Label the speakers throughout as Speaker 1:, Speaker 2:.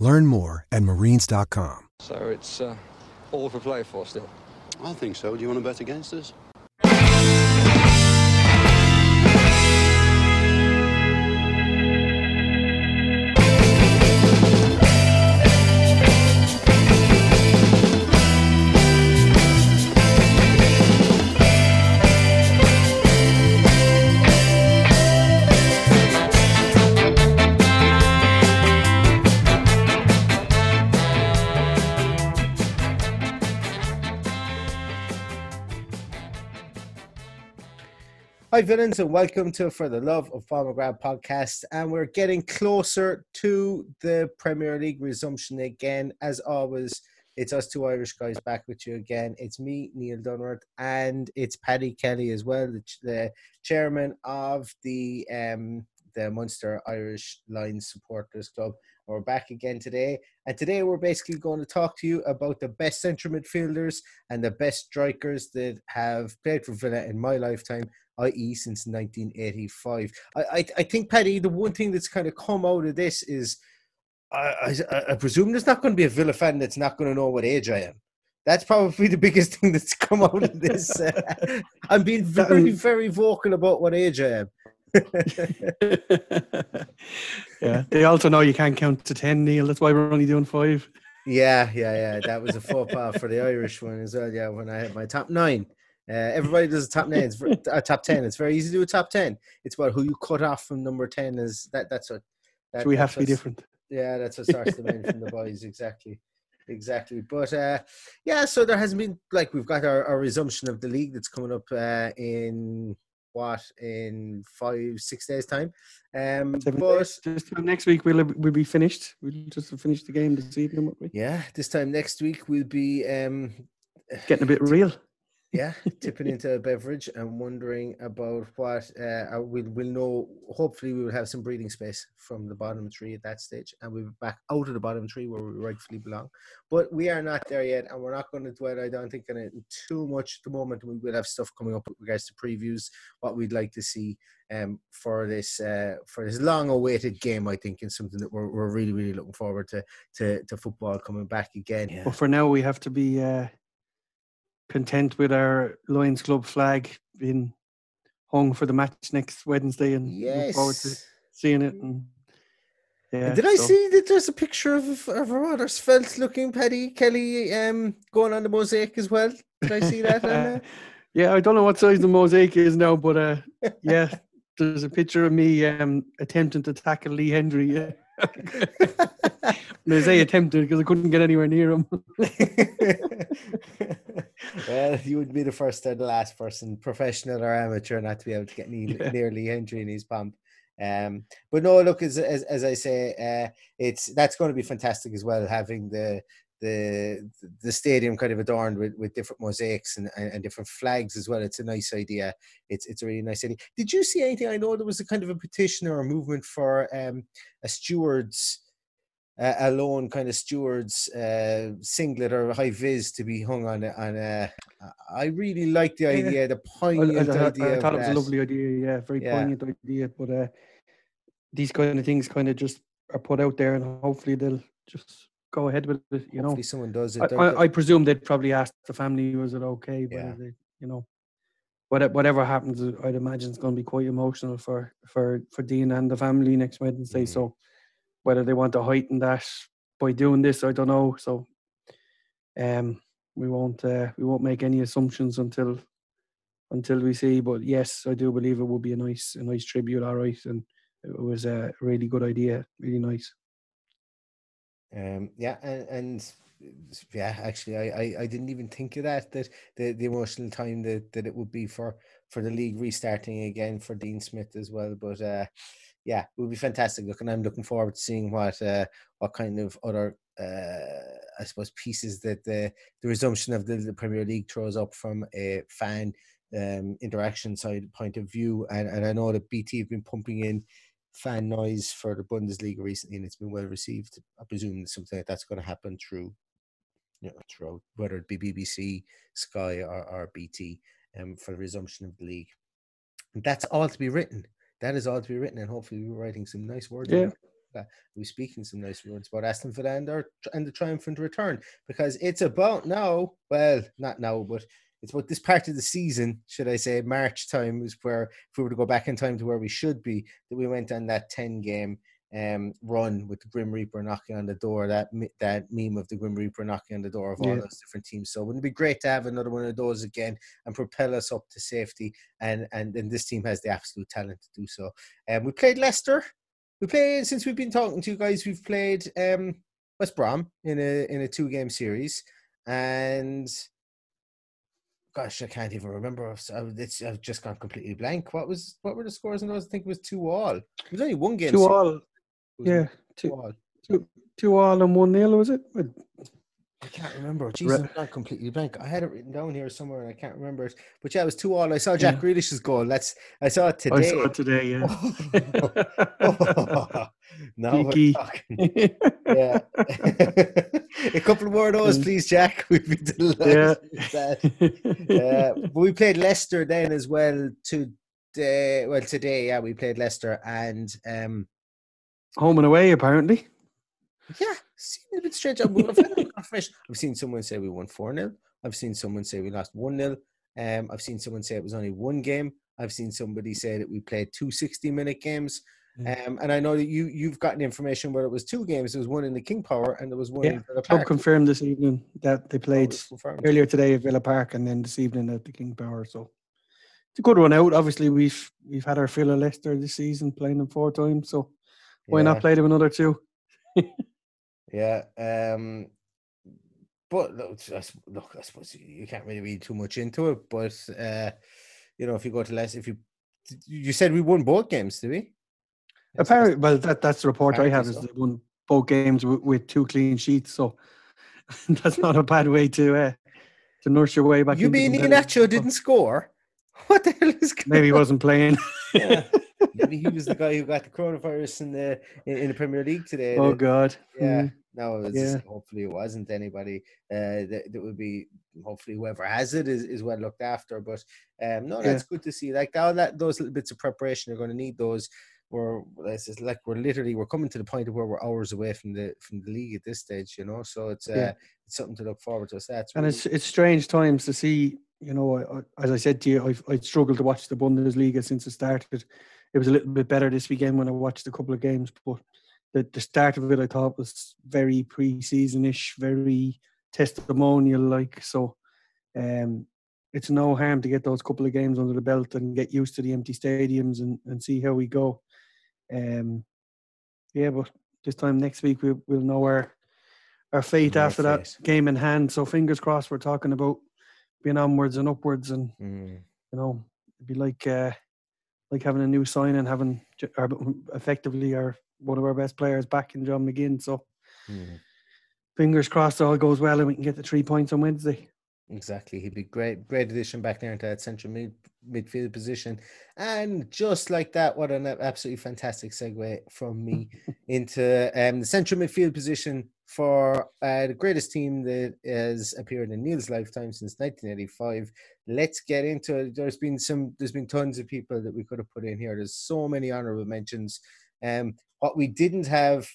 Speaker 1: Learn more at marines.com.
Speaker 2: So it's uh, all for play for still.
Speaker 3: I think so. Do you want to bet against us?
Speaker 4: Hi, villains, and welcome to For the Love of Grab podcast. And we're getting closer to the Premier League resumption again. As always, it's us two Irish guys back with you again. It's me, Neil Dunworth, and it's Paddy Kelly as well, the, the chairman of the um, the Munster Irish Lions Supporters Club. We're back again today. And today we're basically going to talk to you about the best central midfielders and the best strikers that have played for Villa in my lifetime i.e., since 1985. I, I, I think, Paddy, the one thing that's kind of come out of this is I, I, I presume there's not going to be a Villa fan that's not going to know what age I am. That's probably the biggest thing that's come out of this. Uh, I'm being very, very vocal about what age I am.
Speaker 5: yeah, they also know you can't count to 10, Neil. That's why we're only doing five.
Speaker 4: Yeah, yeah, yeah. That was a faux pas for the Irish one as well. Yeah, when I had my top nine. Uh, everybody does a top nine. It's a top ten. It's very easy to do a top ten. It's about who you cut off from number ten. Is that that's what?
Speaker 5: That, so we have to be different.
Speaker 4: Yeah, that's what starts the main from the boys. Exactly, exactly. But uh, yeah, so there hasn't been like we've got our, our resumption of the league that's coming up uh, in what in five six days time. Um,
Speaker 5: Seven but days. this time next week we'll we'll be finished. We'll just finish the game this evening, won't we?
Speaker 4: Yeah, this time next week we'll be um,
Speaker 5: getting a bit real
Speaker 4: yeah, tipping into a beverage and wondering about what uh, we'll, we'll know. Hopefully, we will have some breathing space from the bottom three at that stage, and we'll be back out of the bottom three where we rightfully belong. But we are not there yet, and we're not going to dwell, I don't think, on it too much at the moment. We will have stuff coming up with regards to previews, what we'd like to see um, for this uh, for this long-awaited game. I think, and something that we're, we're really, really looking forward to, to to football coming back again.
Speaker 5: Yeah. Well, for now, we have to be. Uh content with our Lions Club flag being hung for the match next Wednesday and yes. look forward to seeing it. And,
Speaker 4: yeah, Did I see that there's a picture of, of svelte looking Paddy Kelly um, going on the mosaic as well? Did I see that?
Speaker 5: yeah, I don't know what size the mosaic is now, but uh, yeah, there's a picture of me um, attempting to tackle Lee Hendrie. Yeah. I say attempted because I couldn't get anywhere near him.
Speaker 4: well, you would be the first or the last person, professional or amateur, not to be able to get near, yeah. nearly Hendrie in his pump. Um, but no, look, as, as, as I say, uh, it's that's going to be fantastic as well, having the the the stadium kind of adorned with, with different mosaics and, and, different flags as well. It's a nice idea. It's it's a really nice idea. Did you see anything? I know there was a kind of a petition or a movement for um, a stewards uh, a lone kind of steward's uh, singlet or high vis to be hung on it. And uh, I really like the idea, yeah. the poignant
Speaker 5: I, I,
Speaker 4: idea.
Speaker 5: I, thought it was
Speaker 4: that.
Speaker 5: a lovely idea. Yeah, very yeah. poignant idea. But uh, these kind of things kind of just are put out there, and hopefully they'll just go ahead with it. You
Speaker 4: hopefully
Speaker 5: know,
Speaker 4: someone does it.
Speaker 5: I, I, presume they'd probably ask the family, was it okay?
Speaker 4: Yeah.
Speaker 5: They, you know, whatever happens, I'd imagine it's going to be quite emotional for for for Dean and the family next Wednesday. Mm-hmm. So whether they want to heighten that by doing this, I don't know. So um, we won't uh, we won't make any assumptions until until we see. But yes, I do believe it will be a nice a nice tribute. All right, and it was a really good idea, really nice.
Speaker 4: Um, yeah, and, and yeah, actually, I, I, I didn't even think of that that the, the emotional time that, that it would be for for the league restarting again for Dean Smith as well. But uh, yeah, it would be fantastic. Look, and I'm looking forward to seeing what uh, what kind of other uh, I suppose pieces that the the resumption of the, the Premier League throws up from a fan um, interaction side point of view. And and I know that BT have been pumping in fan noise for the Bundesliga recently, and it's been well received. I presume something like that's going to happen through, you know, through whether it be BBC, Sky, or, or BT, um, for the resumption of the league. And that's all to be written. That is all to be written, and hopefully we're writing some nice words.
Speaker 5: Yeah.
Speaker 4: We're speaking some nice words about Aston Villa and, our, and the triumphant return because it's about now. Well, not now, but it's about this part of the season, should I say, March time is where if we were to go back in time to where we should be, that we went on that ten game um, run with the Grim Reaper knocking on the door. That that meme of the Grim Reaper knocking on the door of all yeah. those different teams. So wouldn't it be great to have another one of those again and propel us up to safety? And and and this team has the absolute talent to do so. Um, we played Leicester. We played since we've been talking to you guys. We've played um, West Brom in a in a two game series, and gosh, I can't even remember. It's I've just gone completely blank. What was what were the scores in those? I think it was two all. It was only one game.
Speaker 5: Two all. Yeah, two, two all. Two, two and one nil was it?
Speaker 4: I can't remember. Jesus, I'm not completely blank. I had it written down here somewhere and I can't remember it. But yeah, it was two all. I saw Jack yeah. Grealish's goal. That's I saw it today. I
Speaker 5: saw it today. Yeah.
Speaker 4: oh, no, yeah. a couple more of those, please, Jack. We'd be delighted. Yeah. uh, but we played Leicester then as well today. Well, today, yeah, we played Leicester and um,
Speaker 5: home and away apparently.
Speaker 4: Yeah, seemed a bit strange. I've seen someone say we won 4 0. I've seen someone say we lost 1 0. Um, I've seen someone say it was only one game. I've seen somebody say that we played two 60 minute games. Mm. Um, and I know that you you've gotten information where it was two games. There was one in the King Power and there was one
Speaker 5: yeah,
Speaker 4: in Villa
Speaker 5: Park. confirmed this evening that they played oh, earlier today at Villa Park and then this evening at the King Power. So it's a good one out. Obviously, we've we've had our fill of Leicester this season, playing them four times. So why yeah. not play them another two?
Speaker 4: Yeah. Um, but look, look, I suppose you can't really read too much into it. But uh, you know, if you go to less, if you you said we won both games, did we?
Speaker 5: Apparently, well, that that's the report I have so. is they won both games with, with, two clean sheets. So that's not a bad way to uh, to nurse your way back.
Speaker 4: You mean Iheanacho didn't score? What the hell is?
Speaker 5: Maybe he wasn't playing.
Speaker 4: yeah. He was the guy who got the coronavirus in the in, in the Premier League today.
Speaker 5: Oh God!
Speaker 4: Yeah. Mm. No, it was, yeah. hopefully it wasn't anybody uh, that, that would be. Hopefully, whoever has it is, is well looked after. But um, no, that's yeah. good to see. Like all that, those little bits of preparation are going to need those. We're it's like we're literally we're coming to the point of where we're hours away from the from the league at this stage. You know, so it's uh, yeah. it's something to look forward to. So that's
Speaker 5: and it's it's strange times to see. You know, as I said to you, I've I struggled to watch the Bundesliga since it started. It was a little bit better this weekend when I watched a couple of games, but the, the start of it I thought was very pre-season-ish, very testimonial like. So um, it's no harm to get those couple of games under the belt and get used to the empty stadiums and, and see how we go. Um, yeah, but this time next week we, we'll know our our fate after fate. that game in hand. So fingers crossed. We're talking about being onwards and upwards, and mm. you know, it'd be like uh, like having a new sign and having effectively our one of our best players back in John McGinn. So mm. fingers crossed all goes well and we can get the three points on Wednesday.
Speaker 4: Exactly, he'd be great, great addition back there into that central mid, midfield position. And just like that, what an absolutely fantastic segue from me into um, the central midfield position for uh, the greatest team that has appeared in Neil's lifetime since 1985. Let's get into it. There's been some, there's been tons of people that we could have put in here. There's so many honorable mentions. Um, what we didn't have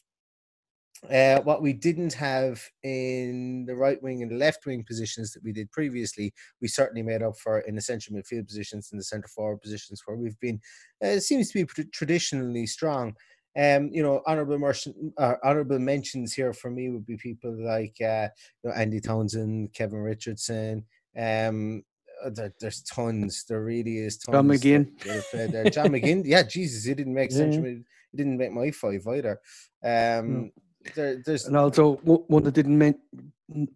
Speaker 4: uh, what we didn't have in the right wing and left wing positions that we did previously, we certainly made up for in the central midfield positions and the centre forward positions where we've been, uh, seems to be traditionally strong. Um, you know, honorable, merchant, uh, honorable mentions here for me would be people like uh, you know, Andy Townsend, Kevin Richardson. Um, uh, there, there's tons. There really is tons.
Speaker 5: John McGinn.
Speaker 4: There. John McGinn. Yeah, Jesus, he didn't make yeah. central. He didn't make my five either. Um, there, there's
Speaker 5: and also one that didn't make.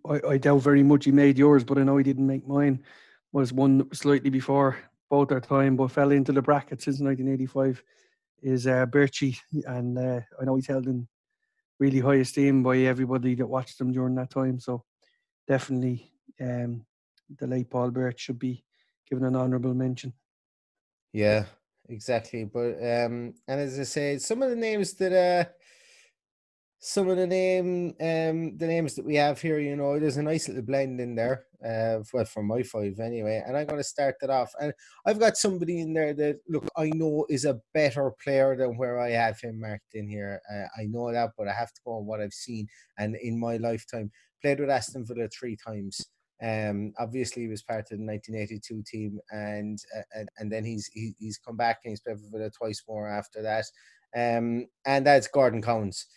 Speaker 5: I, I doubt very much he made yours, but I know he didn't make mine. Was one slightly before both our time, but fell into the bracket since 1985. Is uh, Birchie, and uh, I know he's held in really high esteem by everybody that watched him during that time. So definitely, um, the late Paul Birch should be given an honourable mention.
Speaker 4: Yeah, exactly. But um, and as I say, some of the names that uh some of the name um the names that we have here you know there's a nice little blend in there uh well for my five anyway and i'm going to start that off and i've got somebody in there that look i know is a better player than where i have him marked in here uh, i know that but i have to go on what i've seen and in my lifetime played with aston villa three times um, obviously, he was part of the 1982 team, and uh, and, and then he's he, he's come back and he's played for Villa twice more after that. Um, and that's Gordon Cowans.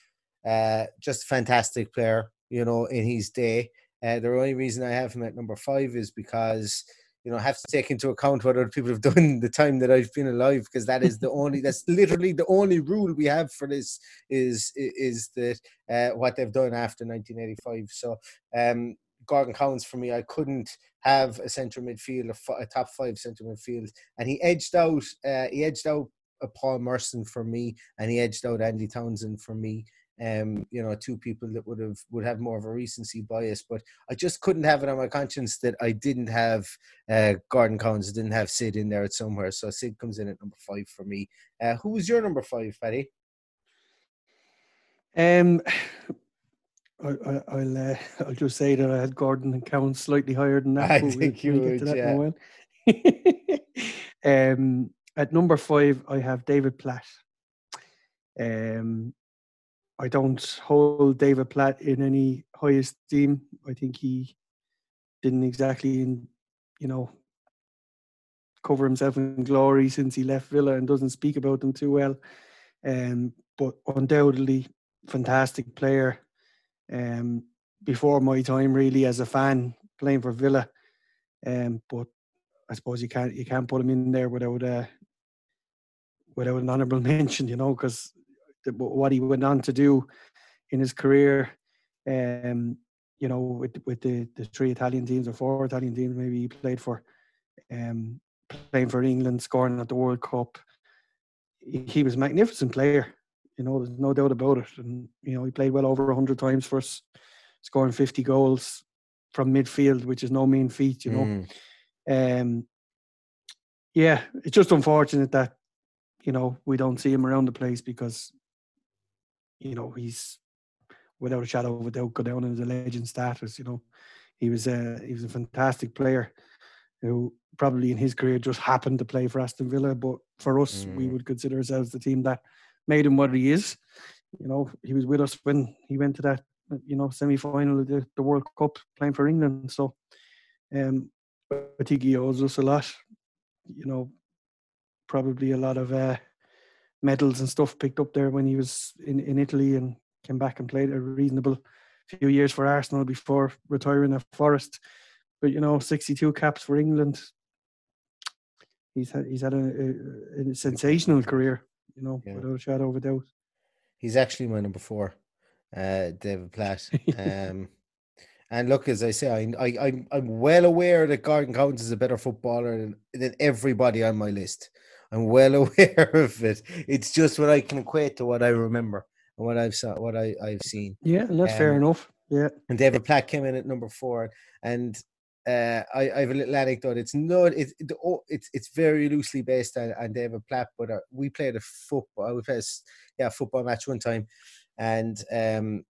Speaker 4: Uh, just a fantastic player, you know, in his day. Uh, the only reason I have him at number five is because you know I have to take into account what other people have done the time that I've been alive because that is the only that's literally the only rule we have for this is is that uh, what they've done after 1985. So um, Gordon Cowans for me, I couldn't have a central midfield, a, a top five central midfield, and he edged out. Uh, he edged out Paul Merson for me, and he edged out Andy Townsend for me um, you know, two people that would have would have more of a recency bias. But I just couldn't have it on my conscience that I didn't have uh, Gordon Cowans, didn't have Sid in there at somewhere. So Sid comes in at number five for me. Uh, who was your number five, Paddy?
Speaker 5: Um, I, will uh, I'll just say that I had Gordon and Cowans slightly higher than that.
Speaker 4: I think we'll, you we'll would,
Speaker 5: yeah. um, at number five, I have David Platt. Um, I don't hold David Platt in any high esteem. I think he didn't exactly, you know, cover himself in glory since he left Villa and doesn't speak about them too well. Um, but undoubtedly, fantastic player. Um, before my time, really, as a fan playing for Villa. Um, but I suppose you can't you can't put him in there without a without an honourable mention, you know, because what he went on to do in his career. Um, you know, with with the, the three Italian teams or four Italian teams, maybe he played for, um, playing for England, scoring at the World Cup. He, he was a magnificent player. You know, there's no doubt about it. And you know, he played well over hundred times for us, scoring fifty goals from midfield, which is no mean feat. You know, mm. um, yeah, it's just unfortunate that you know we don't see him around the place because you know, he's without a shadow of a doubt go down as a legend status. You know, he was a he was a fantastic player who probably in his career just happened to play for Aston Villa. But for us, mm. we would consider ourselves the team that made him what he is. You know, he was with us when he went to that you know semi final of the, the World Cup playing for England. So um, I think he owes us a lot. You know, probably a lot of uh, medals and stuff picked up there when he was in, in Italy and came back and played a reasonable few years for Arsenal before retiring at Forest. But you know, 62 caps for England. He's had he's had a, a, a sensational career, you know, yeah. without a shadow of a doubt.
Speaker 4: He's actually my number four, uh, David Platt. Um, and look, as I say, I, I I'm I'm well aware that Gordon Cowans is a better footballer than, than everybody on my list. I'm well aware of it. It's just what I can equate to what I remember and what I've saw, what I, I've seen.
Speaker 5: Yeah, and that's um, fair enough. Yeah.
Speaker 4: And David Platt came in at number four, and uh, I, I, have a little anecdote. It's not it's it's it's very loosely based on, on David Platt, but uh, we played a football we played a, yeah football match one time, and um,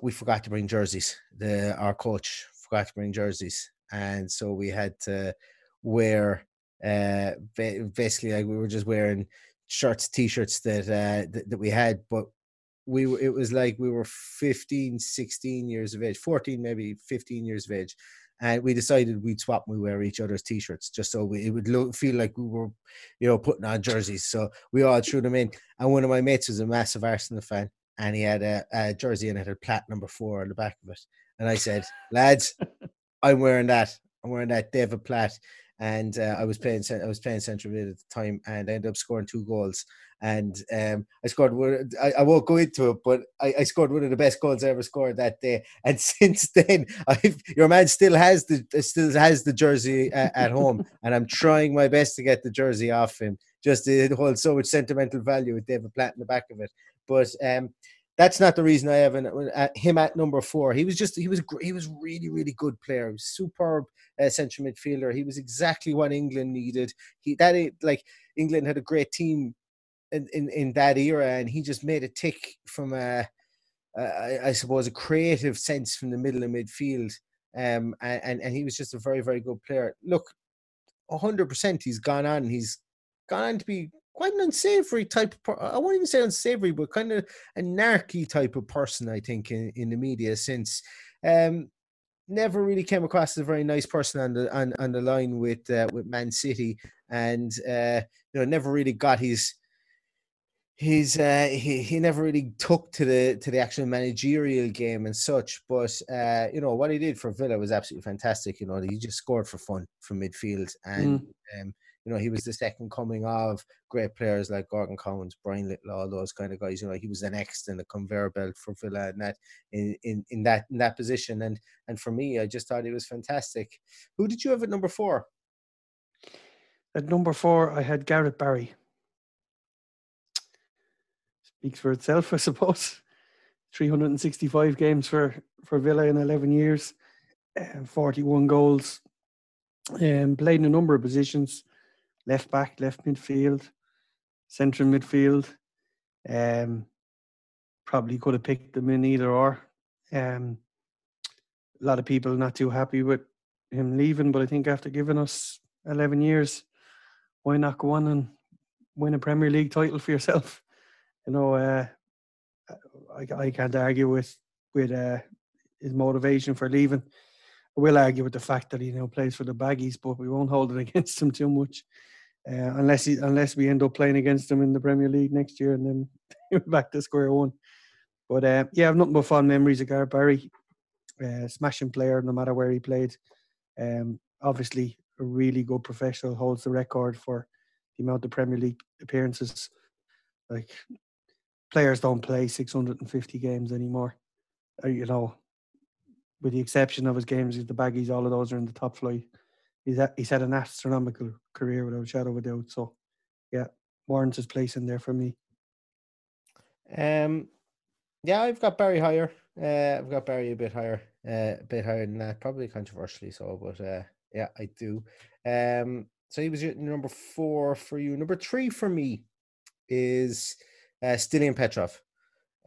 Speaker 4: we forgot to bring jerseys. The our coach forgot to bring jerseys, and so we had to wear uh, basically like we were just wearing shirts, t-shirts that uh, that, that we had, but we it was like we were 15 16 years of age 14 maybe 15 years of age and we decided we'd swap and we wear each other's t-shirts just so we, it would look, feel like we were you know putting on jerseys so we all threw them in and one of my mates was a massive arsenal fan and he had a, a jersey and it had Platt number four on the back of it and i said lads i'm wearing that i'm wearing that david platt and uh, I was playing I was playing central mid at the time, and I ended up scoring two goals. And um, I scored one. I, I, won't go into it, but I, I, scored one of the best goals I ever scored that day. And since then, I've, your man still has the still has the jersey uh, at home, and I'm trying my best to get the jersey off him. Just it holds so much sentimental value with David Platt in the back of it. But um, that's not the reason I have an, uh, him at number four. He was just he was he was really really good player. He was superb uh, central midfielder. He was exactly what England needed. He that like England had a great team in in, in that era, and he just made a tick from a, a I suppose a creative sense from the middle of midfield. Um, and and he was just a very very good player. Look, hundred percent, he's gone on. He's gone on to be quite an unsavory type of per- I won't even say unsavory, but kind of a narky type of person, I think, in, in the media since um never really came across as a very nice person on the on, on the line with uh, with Man City. And uh you know never really got his his uh he, he never really took to the to the actual managerial game and such. But uh you know what he did for Villa was absolutely fantastic. You know he just scored for fun from midfield and mm. um you know, he was the second coming of great players like Gordon Cowans, Brian Little, all those kind of guys. You know, he was the next in the conveyor belt for Villa and that in, in, in that in that position. And and for me, I just thought he was fantastic. Who did you have at number four?
Speaker 5: At number four, I had Gareth Barry. Speaks for itself, I suppose. 365 games for, for Villa in 11 years, uh, 41 goals, um, played in a number of positions left back, left midfield, central midfield. Um, probably could have picked them in either or. Um, a lot of people not too happy with him leaving, but I think after giving us 11 years, why not go on and win a Premier League title for yourself? You know, uh, I, I can't argue with with uh, his motivation for leaving. I will argue with the fact that he now plays for the Baggies, but we won't hold it against him too much uh, unless he, unless we end up playing against them in the Premier League next year, and then back to square one. But uh, yeah, I've nothing but fond memories of Gareth Barry. Uh, smashing player, no matter where he played. Um, obviously, a really good professional holds the record for the amount of Premier League appearances. Like players don't play 650 games anymore. Uh, you know, with the exception of his games, with the baggies, all of those are in the top flight he's had, he's had an astronomical career without a shadow of a doubt. So, yeah, warrants his place in there for me.
Speaker 4: Um, yeah, I've got Barry higher. Uh, I've got Barry a bit higher, uh, a bit higher than that. Probably controversially so, but uh, yeah, I do. Um, so he was number four for you. Number three for me is uh, Stiliyan Petrov.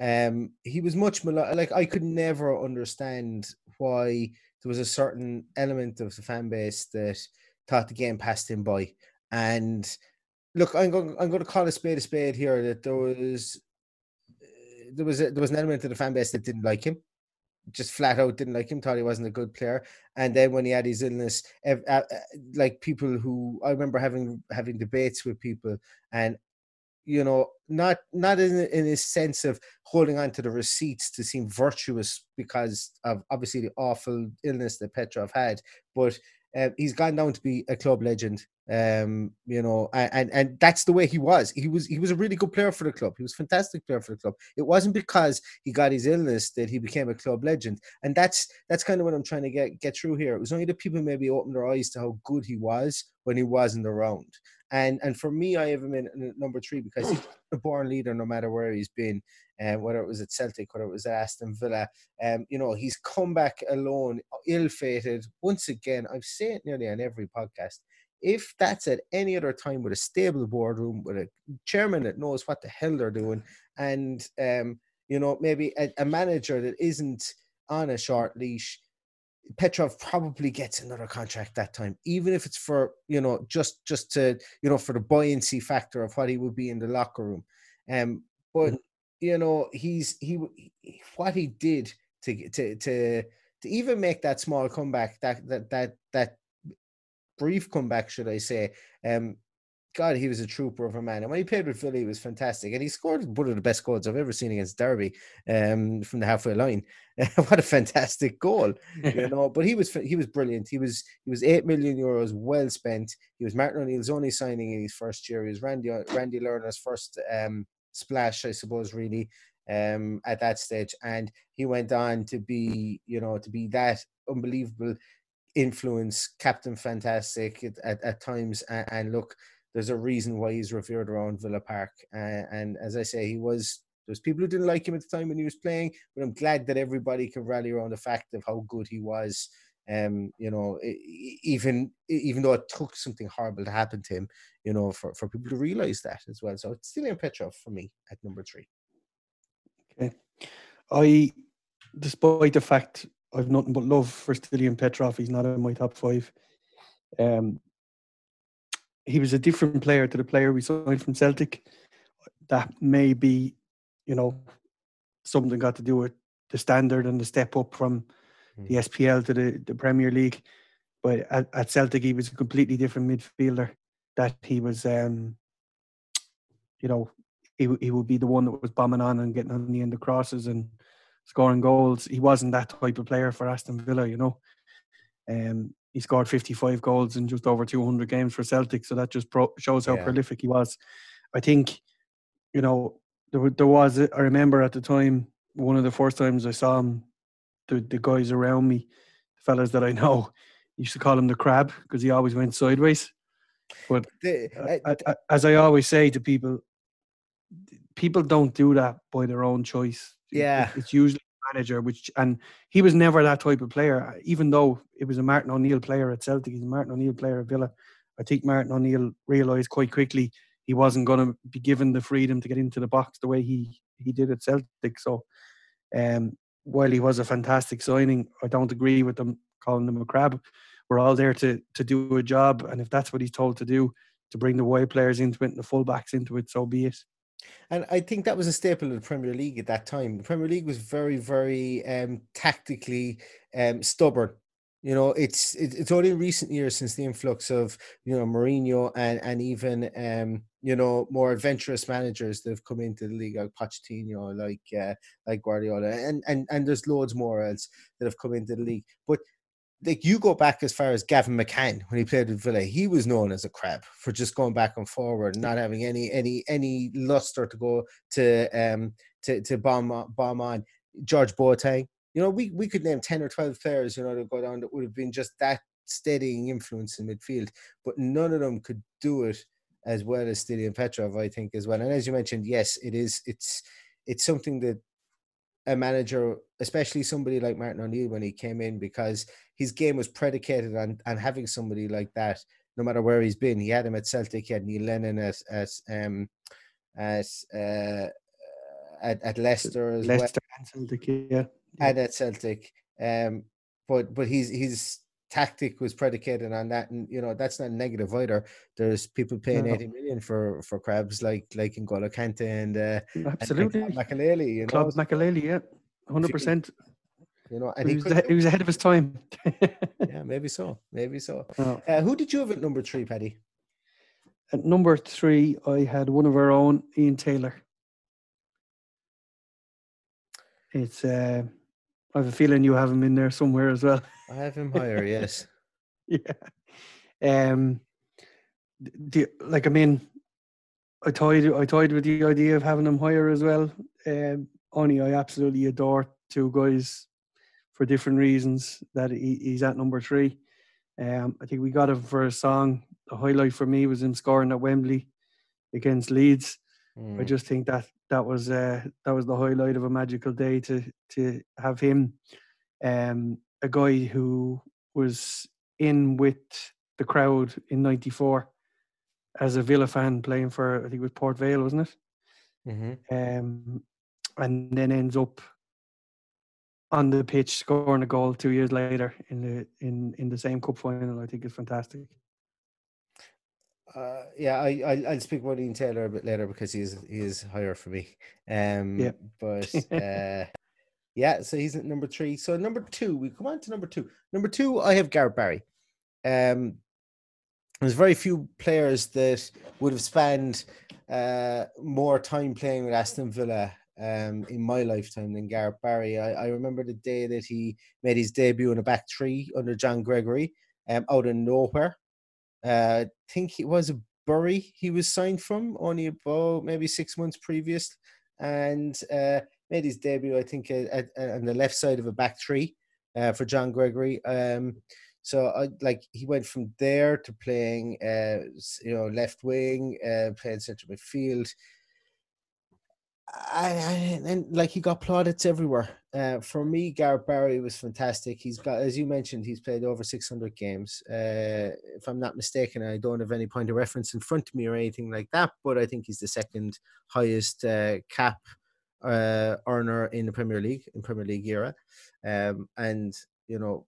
Speaker 4: Um, he was much like I could never understand why there was a certain element of the fan base that thought the game passed him by. And look, I'm going, I'm going to call a spade a spade here. That there was uh, there was a, there was an element of the fan base that didn't like him, just flat out didn't like him. Thought he wasn't a good player. And then when he had his illness, uh, uh, like people who I remember having having debates with people, and you know, not not in in a sense of holding on to the receipts to seem virtuous because of obviously the awful illness that Petrov had, but uh, he's gone down to be a club legend. Um, you know, and and that's the way he was. He was he was a really good player for the club. He was fantastic player for the club. It wasn't because he got his illness that he became a club legend, and that's that's kind of what I'm trying to get get through here. It was only the people maybe opened their eyes to how good he was when he wasn't around. And and for me, I have him in, number three because he's a born leader no matter where he's been, uh, whether it was at Celtic, whether it was at Aston Villa. Um, you know, he's come back alone, ill-fated. Once again, I've said it nearly on every podcast. If that's at any other time with a stable boardroom, with a chairman that knows what the hell they're doing, and um, you know, maybe a, a manager that isn't on a short leash, Petrov probably gets another contract that time, even if it's for you know just just to you know for the buoyancy factor of what he would be in the locker room. Um, but mm-hmm. you know he's he, he what he did to to to to even make that small comeback that that that that brief comeback should I say um God, he was a trooper of a man. And when he played with Philly, he was fantastic. And he scored one of the best goals I've ever seen against Derby um, from the halfway line. what a fantastic goal, you know. But he was he was brilliant. He was he was eight million euros well spent. He was Martin O'Neill's only signing in his first year. He was Randy Randy Lerner's first um, splash, I suppose, really um, at that stage. And he went on to be, you know, to be that unbelievable influence, captain fantastic at, at, at times. And, and look there's a reason why he's revered around Villa Park. Uh, and as I say, he was there's people who didn't like him at the time when he was playing, but I'm glad that everybody can rally around the fact of how good he was. Um, you know, even even though it took something horrible to happen to him, you know, for, for people to realize that as well. So it's Stiliyan Petrov for me at number three.
Speaker 5: Okay, I, despite the fact I've nothing but love for Stiliyan Petrov, he's not in my top five. Um, he was a different player to the player we signed from Celtic. That may be, you know, something got to do with the standard and the step up from the hmm. SPL to the, the Premier League. But at, at Celtic, he was a completely different midfielder. That he was, um, you know, he he would be the one that was bombing on and getting on the end of crosses and scoring goals. He wasn't that type of player for Aston Villa, you know. Um, he scored 55 goals in just over 200 games for Celtic. So that just pro- shows how yeah. prolific he was. I think, you know, there, there was, I remember at the time, one of the first times I saw him, the, the guys around me, the fellas that I know, used to call him the crab because he always went sideways. But the, I, I, as I always say to people, people don't do that by their own choice.
Speaker 4: Yeah.
Speaker 5: It's usually manager, which and he was never that type of player. Even though it was a Martin O'Neill player at Celtic, he's a Martin O'Neill player at Villa. I think Martin O'Neill realised quite quickly he wasn't going to be given the freedom to get into the box the way he he did at Celtic. So, um, while he was a fantastic signing, I don't agree with them calling him a crab. We're all there to to do a job, and if that's what he's told to do, to bring the wide players into it and the fullbacks into it, so be it.
Speaker 4: And I think that was a staple of the Premier League at that time. The Premier League was very, very um, tactically um, stubborn. You know, it's it's only in recent years since the influx of you know Mourinho and and even um, you know more adventurous managers that have come into the league like Pochettino, like uh, like Guardiola, and and and there's loads more else that have come into the league. But like you go back as far as Gavin McCann when he played with Villa, he was known as a crab for just going back and forward, not having any any any luster to go to um to to bomb bomb on. George Boateng, you know, we we could name ten or twelve players, you know, to go down that would have been just that steadying influence in midfield, but none of them could do it as well as Stiliyan Petrov, I think, as well. And as you mentioned, yes, it is. It's it's something that a manager, especially somebody like Martin O'Neill when he came in, because his game was predicated on, on having somebody like that, no matter where he's been. He had him at Celtic, he had Neil Lennon at at um at uh at, at Leicester as
Speaker 5: Leicester
Speaker 4: well.
Speaker 5: and Celtic, yeah.
Speaker 4: And at Celtic. Um but but he's he's tactic was predicated on that and you know that's not negative either there's people paying no. 80 million for for crabs like like in N'Golo Kante and uh
Speaker 5: absolutely
Speaker 4: and Makelele you know
Speaker 5: Claude Makelele yeah 100 percent
Speaker 4: you know
Speaker 5: and he, he, was, he was ahead of his time
Speaker 4: yeah maybe so maybe so oh. uh, who did you have at number three Paddy
Speaker 5: at number three I had one of our own Ian Taylor it's uh I have a feeling you have him in there somewhere as well.
Speaker 4: I have him higher, yes.
Speaker 5: yeah. Um. The, like I mean, I toyed I toyed with the idea of having him higher as well. Um, only I absolutely adore two guys for different reasons that he, he's at number three. Um, I think we got him for a song the highlight for me was him scoring at Wembley against Leeds. I
Speaker 4: Mm.
Speaker 5: just think that that was uh, that was the highlight of a magical day to to have him, um, a guy who was in with the crowd in '94 as a Villa fan playing for I think it was Port Vale, wasn't it?
Speaker 4: Mhm.
Speaker 5: um, and then ends up on the pitch scoring a goal two years later in the in in the same cup final. I think is fantastic.
Speaker 4: Uh, yeah, I, I I'll speak about Ian Taylor a bit later because he's he is higher for me. Um, but uh, yeah, so he's at number three. So number two, we come on to number two. Number two, I have Gareth Barry. Um, there's very few players that would have spent uh, more time playing with Aston Villa um, in my lifetime than Gareth Barry. I, I remember the day that he made his debut in a back three under John Gregory um, out of nowhere. Uh, I think it was a Bury he was signed from only about maybe six months previous and uh, made his debut, I think, at, at, on the left side of a back three uh, for John Gregory. Um, so I like he went from there to playing, uh, you know, left wing, uh, playing central midfield. I, and like he got plaudits everywhere. Uh, for me, Gareth Barry was fantastic. He's got, as you mentioned, he's played over 600 games. Uh, if I'm not mistaken, I don't have any point of reference in front of me or anything like that, but I think he's the second highest uh, cap uh, earner in the Premier League in Premier League era. Um, and you know,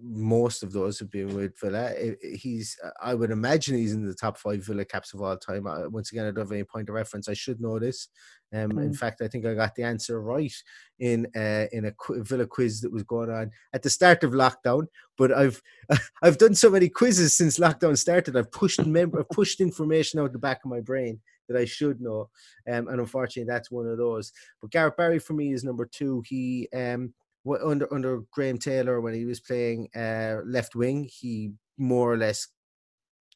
Speaker 4: most of those have been with Villa. He's, I would imagine he's in the top five Villa caps of all time. Once again, I don't have any point of reference. I should know this. Um, In
Speaker 5: Mm.
Speaker 4: fact, I think I got the answer right in uh, in a qu- Villa quiz that was going on at the start of lockdown. But I've I've done so many quizzes since lockdown started. I've pushed mem- I've pushed information out the back of my brain that I should know, um, and unfortunately, that's one of those. But Gareth Barry for me is number two. He um, under under Graham Taylor when he was playing uh, left wing, he more or less,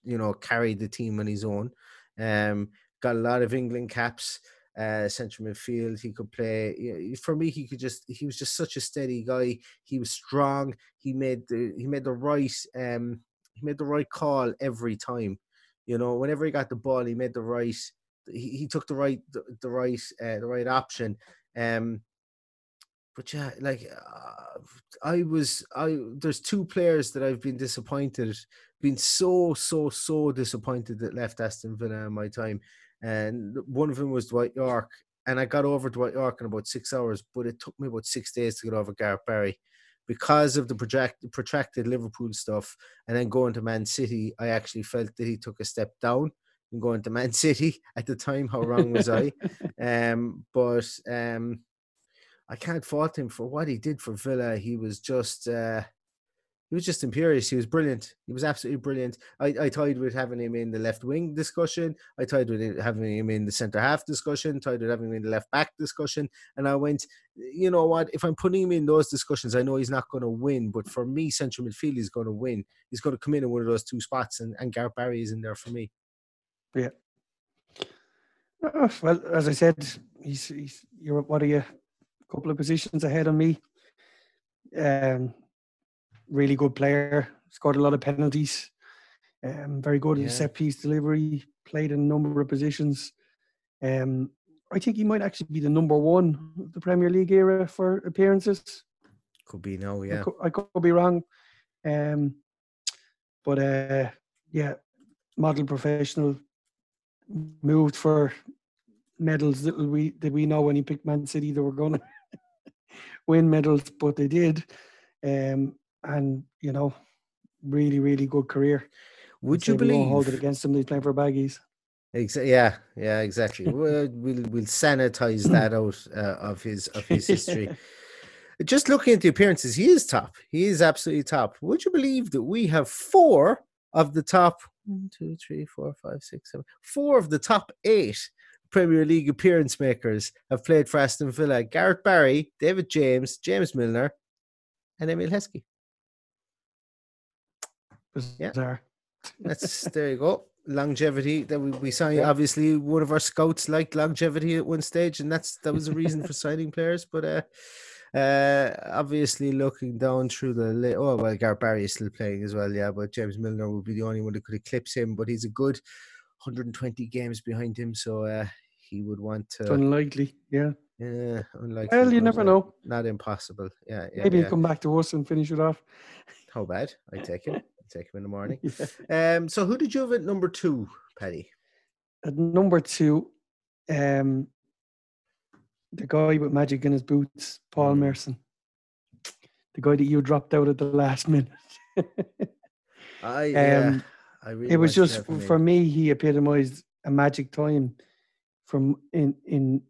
Speaker 4: you know, carried the team on his own. Um, got a lot of England caps. Uh, central midfield, he could play. For me, he could just. He was just such a steady guy. He was strong. He made the. He made the right. Um, he made the right call every time. You know, whenever he got the ball, he made the right. He, he took the right the, the right uh, the right option. Um, but yeah, like uh, I was, I there's two players that I've been disappointed, been so so so disappointed that left Aston Villa in my time, and one of them was Dwight Yorke, and I got over Dwight Yorke in about six hours, but it took me about six days to get over Gareth Barry. Because of the project, protracted Liverpool stuff, and then going to Man City, I actually felt that he took a step down in going to Man City at the time. How wrong was I? Um, but um, I can't fault him for what he did for Villa. He was just uh, he was just imperious. He was brilliant. He was absolutely brilliant. I, I tied with having him in the left wing discussion. I tied with having him in the centre half discussion. Tied with having him in the left back discussion. And I went, you know what? If I'm putting him in those discussions, I know he's not going to win. But for me, central midfield is going to win. He's going to come in in one of those two spots, and, and Gareth Barry is in there for me.
Speaker 5: Yeah. Uh, well, as I said, he's, he's you're what are you? A couple of positions ahead of me. Um, really good player. Scored a lot of penalties. Um, very good
Speaker 4: Yeah.
Speaker 5: at set piece delivery. Played in a number of positions. Um, I think he might actually be the number one of the Premier League era for appearances.
Speaker 4: Could be no,
Speaker 5: I,
Speaker 4: yeah.
Speaker 5: could, I could be wrong. Um, but uh, yeah, model professional moved for medals. Little we did we know when he picked Man City they were going to win medals, but they did. Um, and you know, really, really good career.
Speaker 4: Would you
Speaker 5: say hold it against He's playing for baggies.
Speaker 4: Exa- yeah, yeah, exactly. we'll, we'll we'll sanitize that out uh, of his of his history. Just looking at the appearances, he is top. He is absolutely top. Would you believe that we have four of the top one, two, three, four, five, six, seven, four of the top eight Premier League appearance makers have played for Aston Villa? Gareth Barry, David James, James Milner, and Emile Heskey. Yeah. That's there you go. Longevity that we, we signed.
Speaker 5: Yeah.
Speaker 4: Obviously, one of our scouts liked longevity at one stage, and that's that was a reason for signing players. But uh, Uh, obviously, looking down through the li- oh well, Gareth Barry is still playing as well, yeah. But James Milner would be the only one that could eclipse him. But he's a good 120 games behind him, so uh, he would want to.
Speaker 5: It's unlikely, yeah.
Speaker 4: Yeah, unlikely.
Speaker 5: Well, you never know.
Speaker 4: Not impossible. Yeah, yeah.
Speaker 5: Maybe
Speaker 4: yeah.
Speaker 5: he'll come back to us and finish it off.
Speaker 4: How bad? I take him. I take him in the morning.
Speaker 5: Yeah.
Speaker 4: Um. So who did you have at number two, Paddy?
Speaker 5: At number two, um, the guy with magic in his boots, Paul
Speaker 4: Mm.
Speaker 5: Merson. The guy that you dropped out at the last minute.
Speaker 4: I yeah.
Speaker 5: Um,
Speaker 4: I really
Speaker 5: it was just for me he epitomized a magic time from in in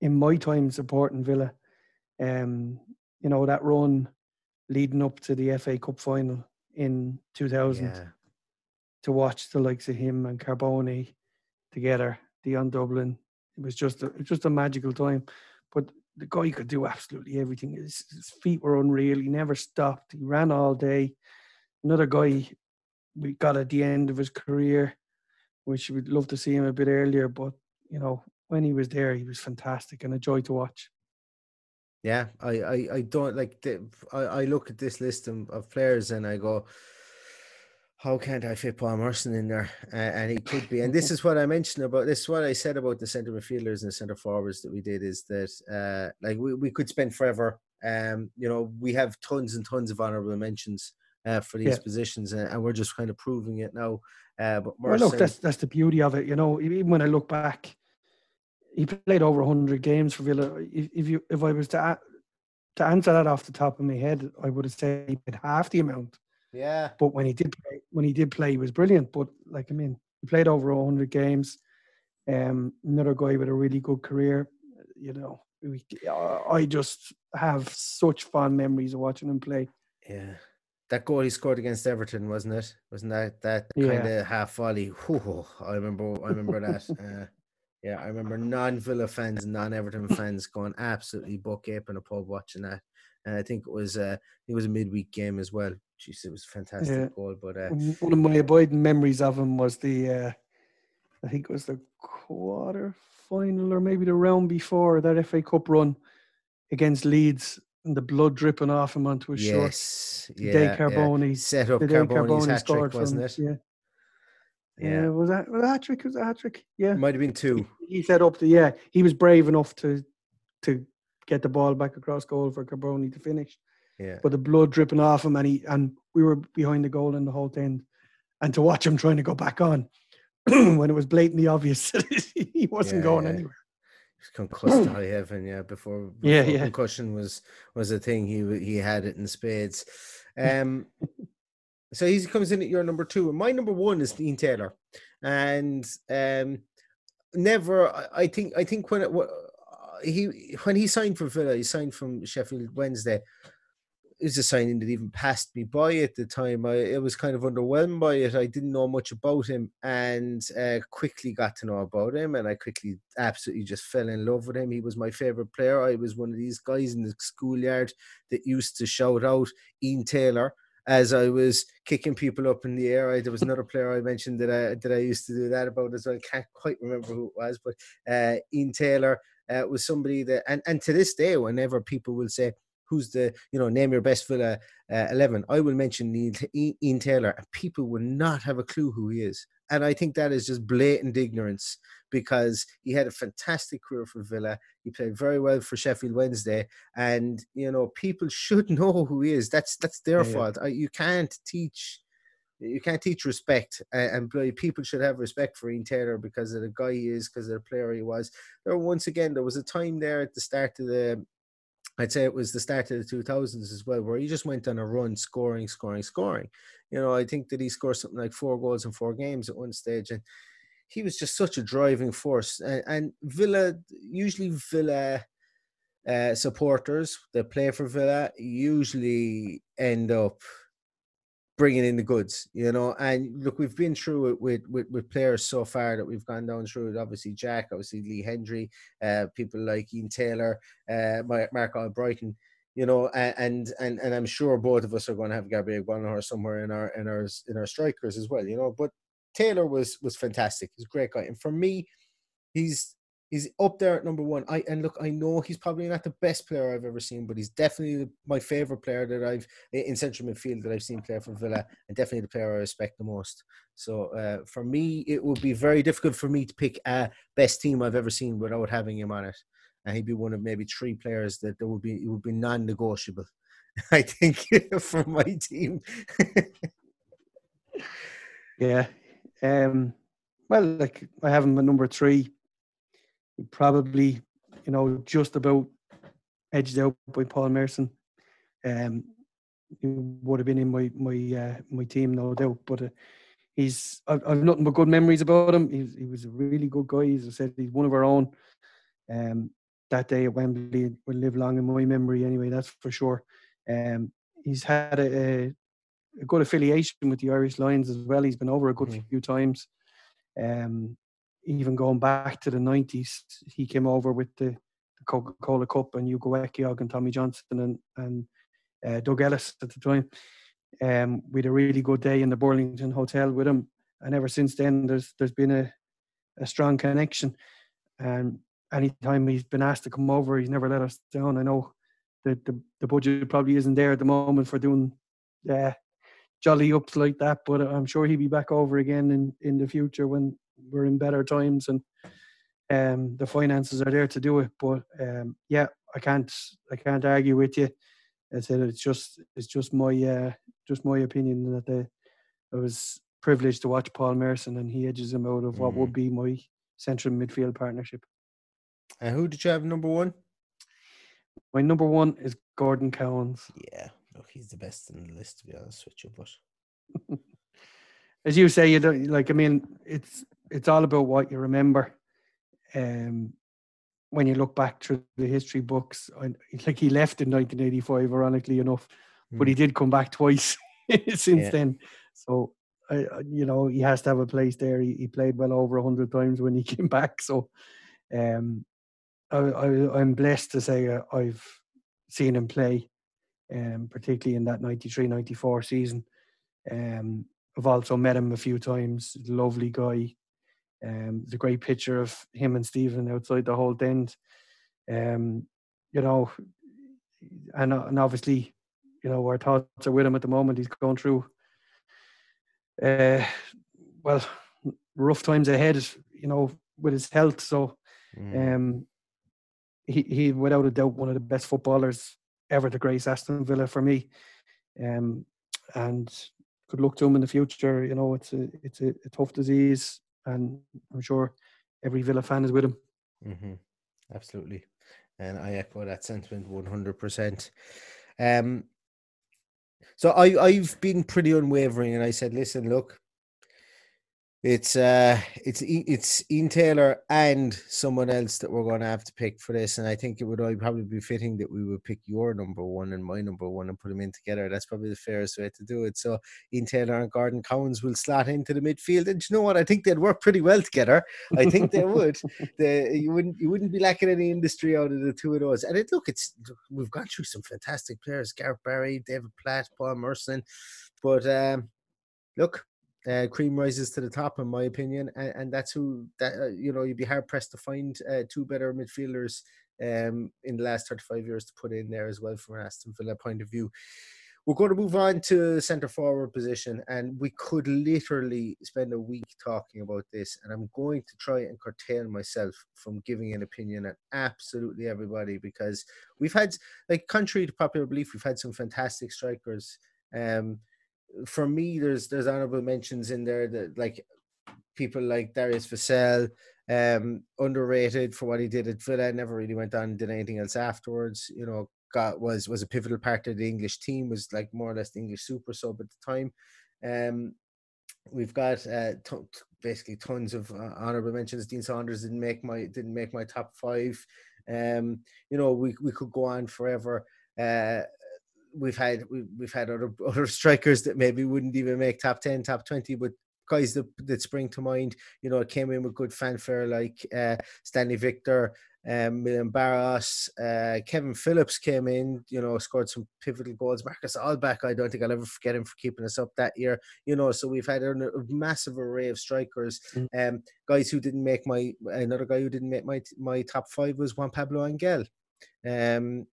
Speaker 5: in my time supporting Villa. Um, you know that run leading up to the FA Cup final in 2000
Speaker 4: Yeah.
Speaker 5: to watch the likes of him and Carbone together, Dion Dublin. It was just a, it was just a magical time. But the guy could do absolutely everything. His, his feet were unreal. He never stopped. He ran all day. Another guy we got at the end of his career, which we'd love to see him a bit earlier. But you know, when he was there, he was fantastic and a joy to watch.
Speaker 4: Yeah, I, I, I don't like. The, I, I look at this list of, of players and I go, how can't I fit Paul Merson in there? Uh, and he could be. And this is what I mentioned about. This is what I said about the centre midfielders and the centre forwards that we did. Is that uh, like we, we could spend forever. Um, you know, we have tons and tons of honourable mentions uh, for these
Speaker 5: Yeah.
Speaker 4: positions, and, and we're just kind of proving it now. Uh, but
Speaker 5: Well, look, that's that's the beauty of it. You know, even when I look back, he played over hundred games for Villa. If, if you if I was to a- to answer that off the top of my head, I would have said he played half the amount.
Speaker 4: yeah,
Speaker 5: But when he did play, when he did play, he was brilliant. But like I mean, he played over hundred games. Um, another guy with a really good career. You know, we, I just have such fond memories of watching him play.
Speaker 4: Yeah. That goal he scored against Everton, wasn't it? Wasn't that that
Speaker 5: Yeah.
Speaker 4: kind of half volley? Whew, I remember I remember that. Uh, yeah, I remember non Villa fans and non Everton fans going absolutely buck ape in a pub watching that. And I think it was uh it was a midweek game as well. Jeez, it was a fantastic
Speaker 5: Yeah.
Speaker 4: goal. But uh
Speaker 5: One one of my abiding memories of him was the, uh, I think it was the quarter final or maybe the round before that FA Cup run against Leeds and the blood dripping off him onto his shirt.
Speaker 4: yes,
Speaker 5: The
Speaker 4: yeah,
Speaker 5: day
Speaker 4: yeah. Set up Carbone's
Speaker 5: Carbone
Speaker 4: hat trick, wasn't it?
Speaker 5: Yeah,
Speaker 4: Yeah,
Speaker 5: yeah. was that was that hat trick? Was that hat trick? Yeah,
Speaker 4: might have been two.
Speaker 5: he set up the yeah. He was brave enough to to get the ball back across goal for Carbone to finish.
Speaker 4: Yeah,
Speaker 5: but the blood dripping off him, and he and we were behind the goal in the whole thing, and to watch him trying to go back on when it was blatantly obvious that he wasn't
Speaker 4: Yeah,
Speaker 5: going anywhere.
Speaker 4: He's concussed to high heaven, yeah. Before, before
Speaker 5: Yeah, yeah.
Speaker 4: concussion was was a thing. He he had it in spades. Um, so he comes in at your number two, and my number one is Ian Taylor, and um, never. I, I think I think when it, wa- he when he signed for Villa, he signed from Sheffield Wednesday. It was a signing that even passed me by at the time. I, I was kind of underwhelmed by it. I didn't know much about him, and uh, quickly got to know about him, and I quickly absolutely just fell in love with him. He was my favorite player. I was one of these guys in the schoolyard that used to shout out Ian Taylor as I was kicking people up in the air. I, there was another player I mentioned that I that I used to do that about as well. I can't quite remember who it was, but uh, Ian Taylor uh, was somebody that, and and to this day, whenever people will say. Who's the you know name your best Villa uh, eleven? I will mention Ian, Taylor, and people will not have a clue who he is. And I think that is just blatant ignorance because he had a fantastic career for Villa. He played very well for Sheffield Wednesday, and you know people should know who he is. That's that's their
Speaker 5: Yeah, yeah.
Speaker 4: fault. You can't teach. You can't teach respect, and people should have respect for Ian Taylor because of the guy he is, because of the player he was. There once again, there was a time there at the start of the, I'd say it was the start of the two thousands as well, where he just went on a run, scoring, scoring, scoring. You know, I think that he scored something like four goals in four games at one stage, and he was just such a driving force. And, and Villa, usually Villa uh, supporters that play for Villa, usually end up bringing in the goods, you know. And look, we've been through it with with, with players so far that we've gone down through it. Obviously, Jack, obviously Lee Hendrie, uh, people like Ian Taylor, uh, Mark, Albrighton. You know, and and and I'm sure both of us are going to have Gabby Agbonlahor somewhere in our in our in our strikers as well. You know, but Taylor was was fantastic. He's a great guy, and for me, he's he's up there at number one. I and look, I know he's probably not the best player I've ever seen, but he's definitely my favorite player that I've in central midfield that I've seen play for Villa, and definitely the player I respect the most. So uh, for me, it would be very difficult for me to pick a best team I've ever seen without having him on it, and he'd be one of maybe three players that there would be it would be non-negotiable. I think for my team.
Speaker 5: yeah. Um, well, like I have him at number three probably, you know, just about edged out by Paul Merson. Um, he would have been in my my uh, my team, no doubt. But uh, he's I've, I've nothing but good memories about him. He, he was a really good guy. As I said, he's one of our own. Um, that day at Wembley will live long in my memory, anyway. That's for sure. Um, he's had a, a, a, good affiliation with the Irish Lions as well. He's been over a good mm-hmm. few times. Um, even going back to the 90s, he came over with the, the Coca Cola Cup and Ugo Ehiogu and Tommy Johnson and, and uh, Doug Ellis at the time. Um, we had a really good day in the Burlington Hotel with him. And ever since then, there's there's been a, a strong connection. And anytime he's been asked to come over, he's never let us down. I know that the, the budget probably isn't there at the moment for doing uh, jolly ups like that, but I'm sure he'll be back over again in, in the future when we're in better times and um, the finances are there to do it. But um, yeah, I can't I can't argue with you. I said it's just it's just my uh, just my opinion that the, I was privileged to watch Paul Merson and he edges him out of what would mm. be my central midfield partnership.
Speaker 4: And who did you have number one?
Speaker 5: My number one is Gordon Cowans.
Speaker 4: Yeah, look, he's the best in the list to be honest with you. But
Speaker 5: as you say, you don't like. I mean, it's it's all about what you remember. Um, when you look back through the history books, like he left in 1985, ironically enough, mm. but he hmm. did come back twice since yeah. then. So, I, you know, he has to have a place there. He, he played well over hundred times when he came back. So, um, I, I, am blessed to say uh, I've seen him play, um, particularly in that 93-94 season. Um, I've also met him a few times. Lovely guy. Um, there's a great picture of him and Stephen outside the Holte End. Um, you know, and and obviously, you know, our thoughts are with him at the moment. He's going through, uh, well, rough times ahead. You know, with his health. So, mm. um, he he without a doubt one of the best footballers ever to grace Aston Villa for me. Um, and good luck to him in the future. You know, it's a it's a, a tough disease, and I'm sure every Villa fan is with him.
Speaker 4: Mm-hmm. Absolutely, and I echo that sentiment 100. percent Um, so I I've been pretty unwavering, and I said, listen, look, it's uh it's it's Ian Taylor and someone else that we're going to have to pick for this, and I think it would probably be fitting that we would pick your number one and my number one and put them in together. That's probably the fairest way to do it. So Ian Taylor and Gordon Cowans will slot into the midfield, and you know what? I think they'd work pretty well together. I think they would. They, you wouldn't you wouldn't be lacking any industry out of the two of those. And it look, it's we've gone through some fantastic players: Gareth Barry, David Platt, Paul Merson, but um, look uh, cream rises to the top, in my opinion, and, and that's who that uh, you know you'd be hard pressed to find uh, two better midfielders um, in the last 35 years to put in there as well from an Aston Villa point of view. We're going to move on to centre forward position, and we could literally spend a week talking about this. And I'm going to try and curtail myself from giving an opinion on absolutely everybody because we've had, like, contrary to popular belief, we've had some fantastic strikers. Um, for me, there's there's honorable mentions in there that like people like Darius Vassell, um, underrated for what he did at Villa, never really went on did anything else afterwards. You know, got was was a pivotal part of the English team, was like more or less the English super sub at the time. Um, we've got uh, t- basically tons of uh, honorable mentions. Dean Saunders didn't make my didn't make my top five. Um, you know, we we could go on forever. Uh, we've had we've had other other strikers that maybe wouldn't even make top 10 top 20 but guys that, that spring to mind you know came in with good fanfare like uh, stanley victor um, Milan Baros, uh, Kevin Phillips came in, you know, scored some pivotal goals. Marcus Allbäck, I don't think I'll ever forget him for keeping us up that year, you know. So we've had a, a massive array of strikers. Mm. Um, guys who didn't make my another guy who didn't make my my top five was Juan Pablo Angel. Um,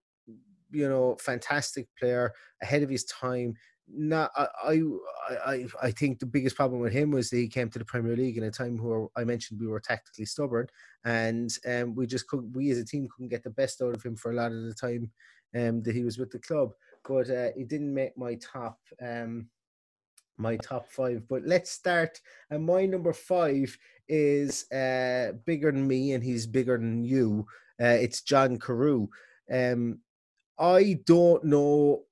Speaker 4: you know, fantastic player ahead of his time not I, I I think the biggest problem with him was that he came to the Premier League in a time where I mentioned we were tactically stubborn, and um, we just could we as a team couldn't get the best out of him for a lot of the time um, that he was with the club. But uh, he didn't make my top um, my top five. But let's start. And my number five is uh, bigger than me, and he's bigger than you. Uh, it's John Carew. Um, I don't know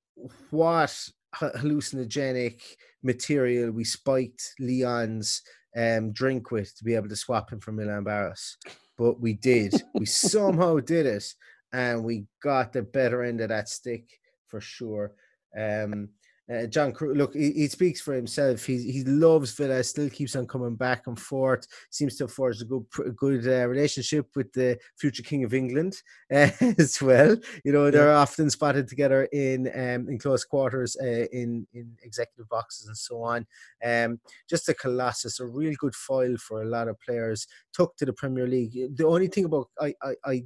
Speaker 4: what hallucinogenic material we spiked Lyon's um, drink with to be able to swap him for Milan Baros. But we did. we somehow did it, and we got the better end of that stick for sure. Um, uh, John, look, he, he, speaks for himself. He he loves Villa. Still keeps on coming back and forth. Seems to have forged a good good uh, relationship with the future King of England uh, as well. You know, they're yeah. often spotted together in um, in close quarters, uh, in in executive boxes and so on. Um, just a colossus, a real good foil for a lot of players. Took to the Premier League. The only thing about I I, I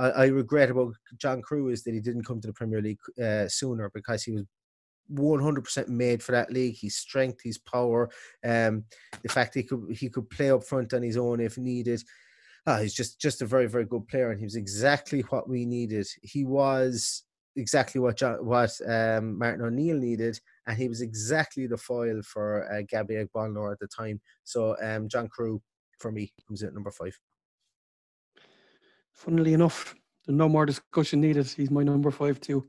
Speaker 4: I, regret about John Carew is that he didn't come to the Premier League uh, sooner because he was 100% made for that league. His strength, his power, um, the fact he could he could play up front on his own if needed. Ah, he's just just a very very good player, and he was exactly what we needed. He was exactly what John, what um, Martin O'Neill needed, and he was exactly the foil for uh, Gabby Agbonlahor at the time. So um, John Carew for me comes in at number five.
Speaker 5: Funnily enough, no more discussion needed. He's my number five too.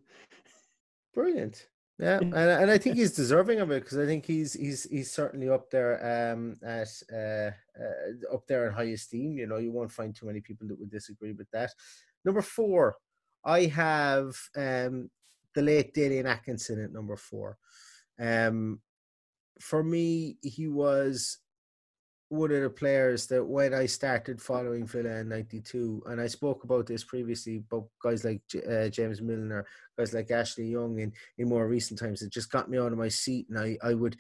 Speaker 4: Brilliant. Yeah, and, and I think he's deserving of it because I think he's he's he's certainly up there um at uh, uh, up there in high esteem. You know, you won't find too many people that would disagree with that. Number four, I have um the late Dalian Atkinson at number four. Um, for me, he was one of the players that when I started following Villa in '92, and I spoke about this previously, but guys like uh, James Milner, guys like Ashley Young, in in more recent times, it just got me out of my seat, and I I would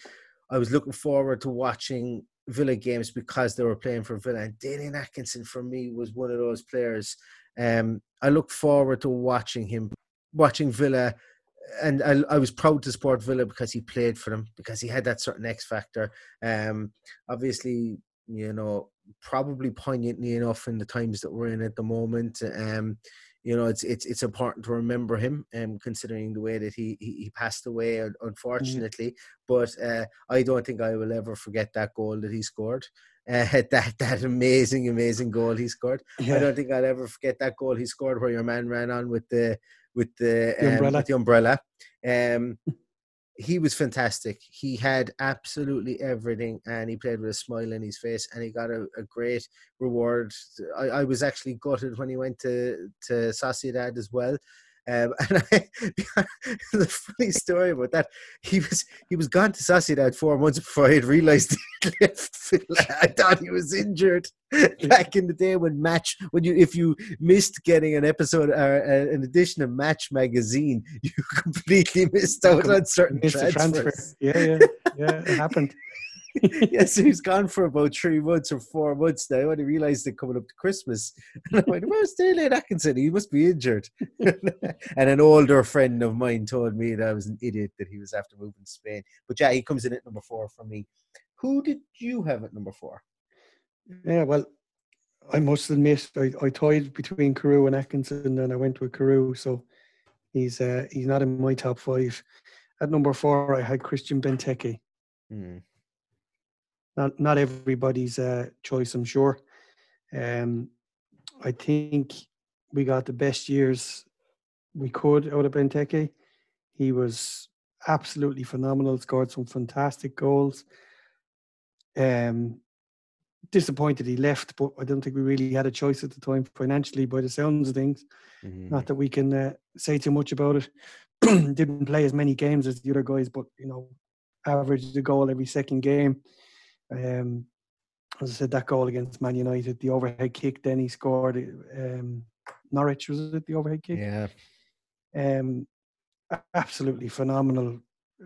Speaker 4: I was looking forward to watching Villa games because they were playing for Villa. And Dalian Atkinson for me was one of those players. Um, I look forward to watching him, watching Villa and I, I, was proud to support Villa because he played for them because he had that certain X factor. Um, obviously, you know, probably poignantly enough in the times that we're in at the moment. Um, you know, it's it's it's important to remember him, um, considering the way that he he, he passed away, mm-hmm. unfortunately. Mm-hmm. But uh, I don't think I will ever forget that goal that he scored. Uh, that that amazing, amazing goal he scored. Yeah. I don't think I'll ever forget that goal he scored where your man ran on with the with the, the um, umbrella. With the umbrella. Um, he was fantastic. He had absolutely everything, and he played with a smile on his face, and he got a, a great reward. I, I, was actually gutted when he went to to Sociedad as well, um, and I, the funny story about that, he was he was gone to Sociedad four months before I had realised he left. I thought he was injured back in the day when Match when you if you missed getting an episode or uh, an edition of Match magazine, you completely missed out on certain transfers. Transfer.
Speaker 5: Yeah, yeah, yeah, it happened.
Speaker 4: yes, he's gone for about three months or four months now, and he realised it coming up to Christmas. And I went, "Where's Dalian Atkinson? He must be injured." and an older friend of mine told me that I was an idiot that he was after moving to Spain. But yeah, he comes in at number four for me. Who did you have at number four?
Speaker 5: Yeah, well, I must admit I, I toyed between Carew and Atkinson, and I went with Carew. So he's uh, he's not in my top five. At number four, I had Christian Benteke. Hmm not not everybody's uh, choice, I'm sure. Um, I think we got the best years we could out of Benteke. He was absolutely phenomenal. Scored some fantastic goals. Um, disappointed he left, but I don't think we really had a choice at the time financially, by the sounds of things. Mm-hmm. Not that we can uh, say too much about it. Didn't play as many games as the other guys, but you know, averaged a goal every second game. Um, as I said, that goal against Man United, the overhead kick, then he scored. Um, Norwich was it the overhead kick?
Speaker 4: Yeah.
Speaker 5: Um, absolutely phenomenal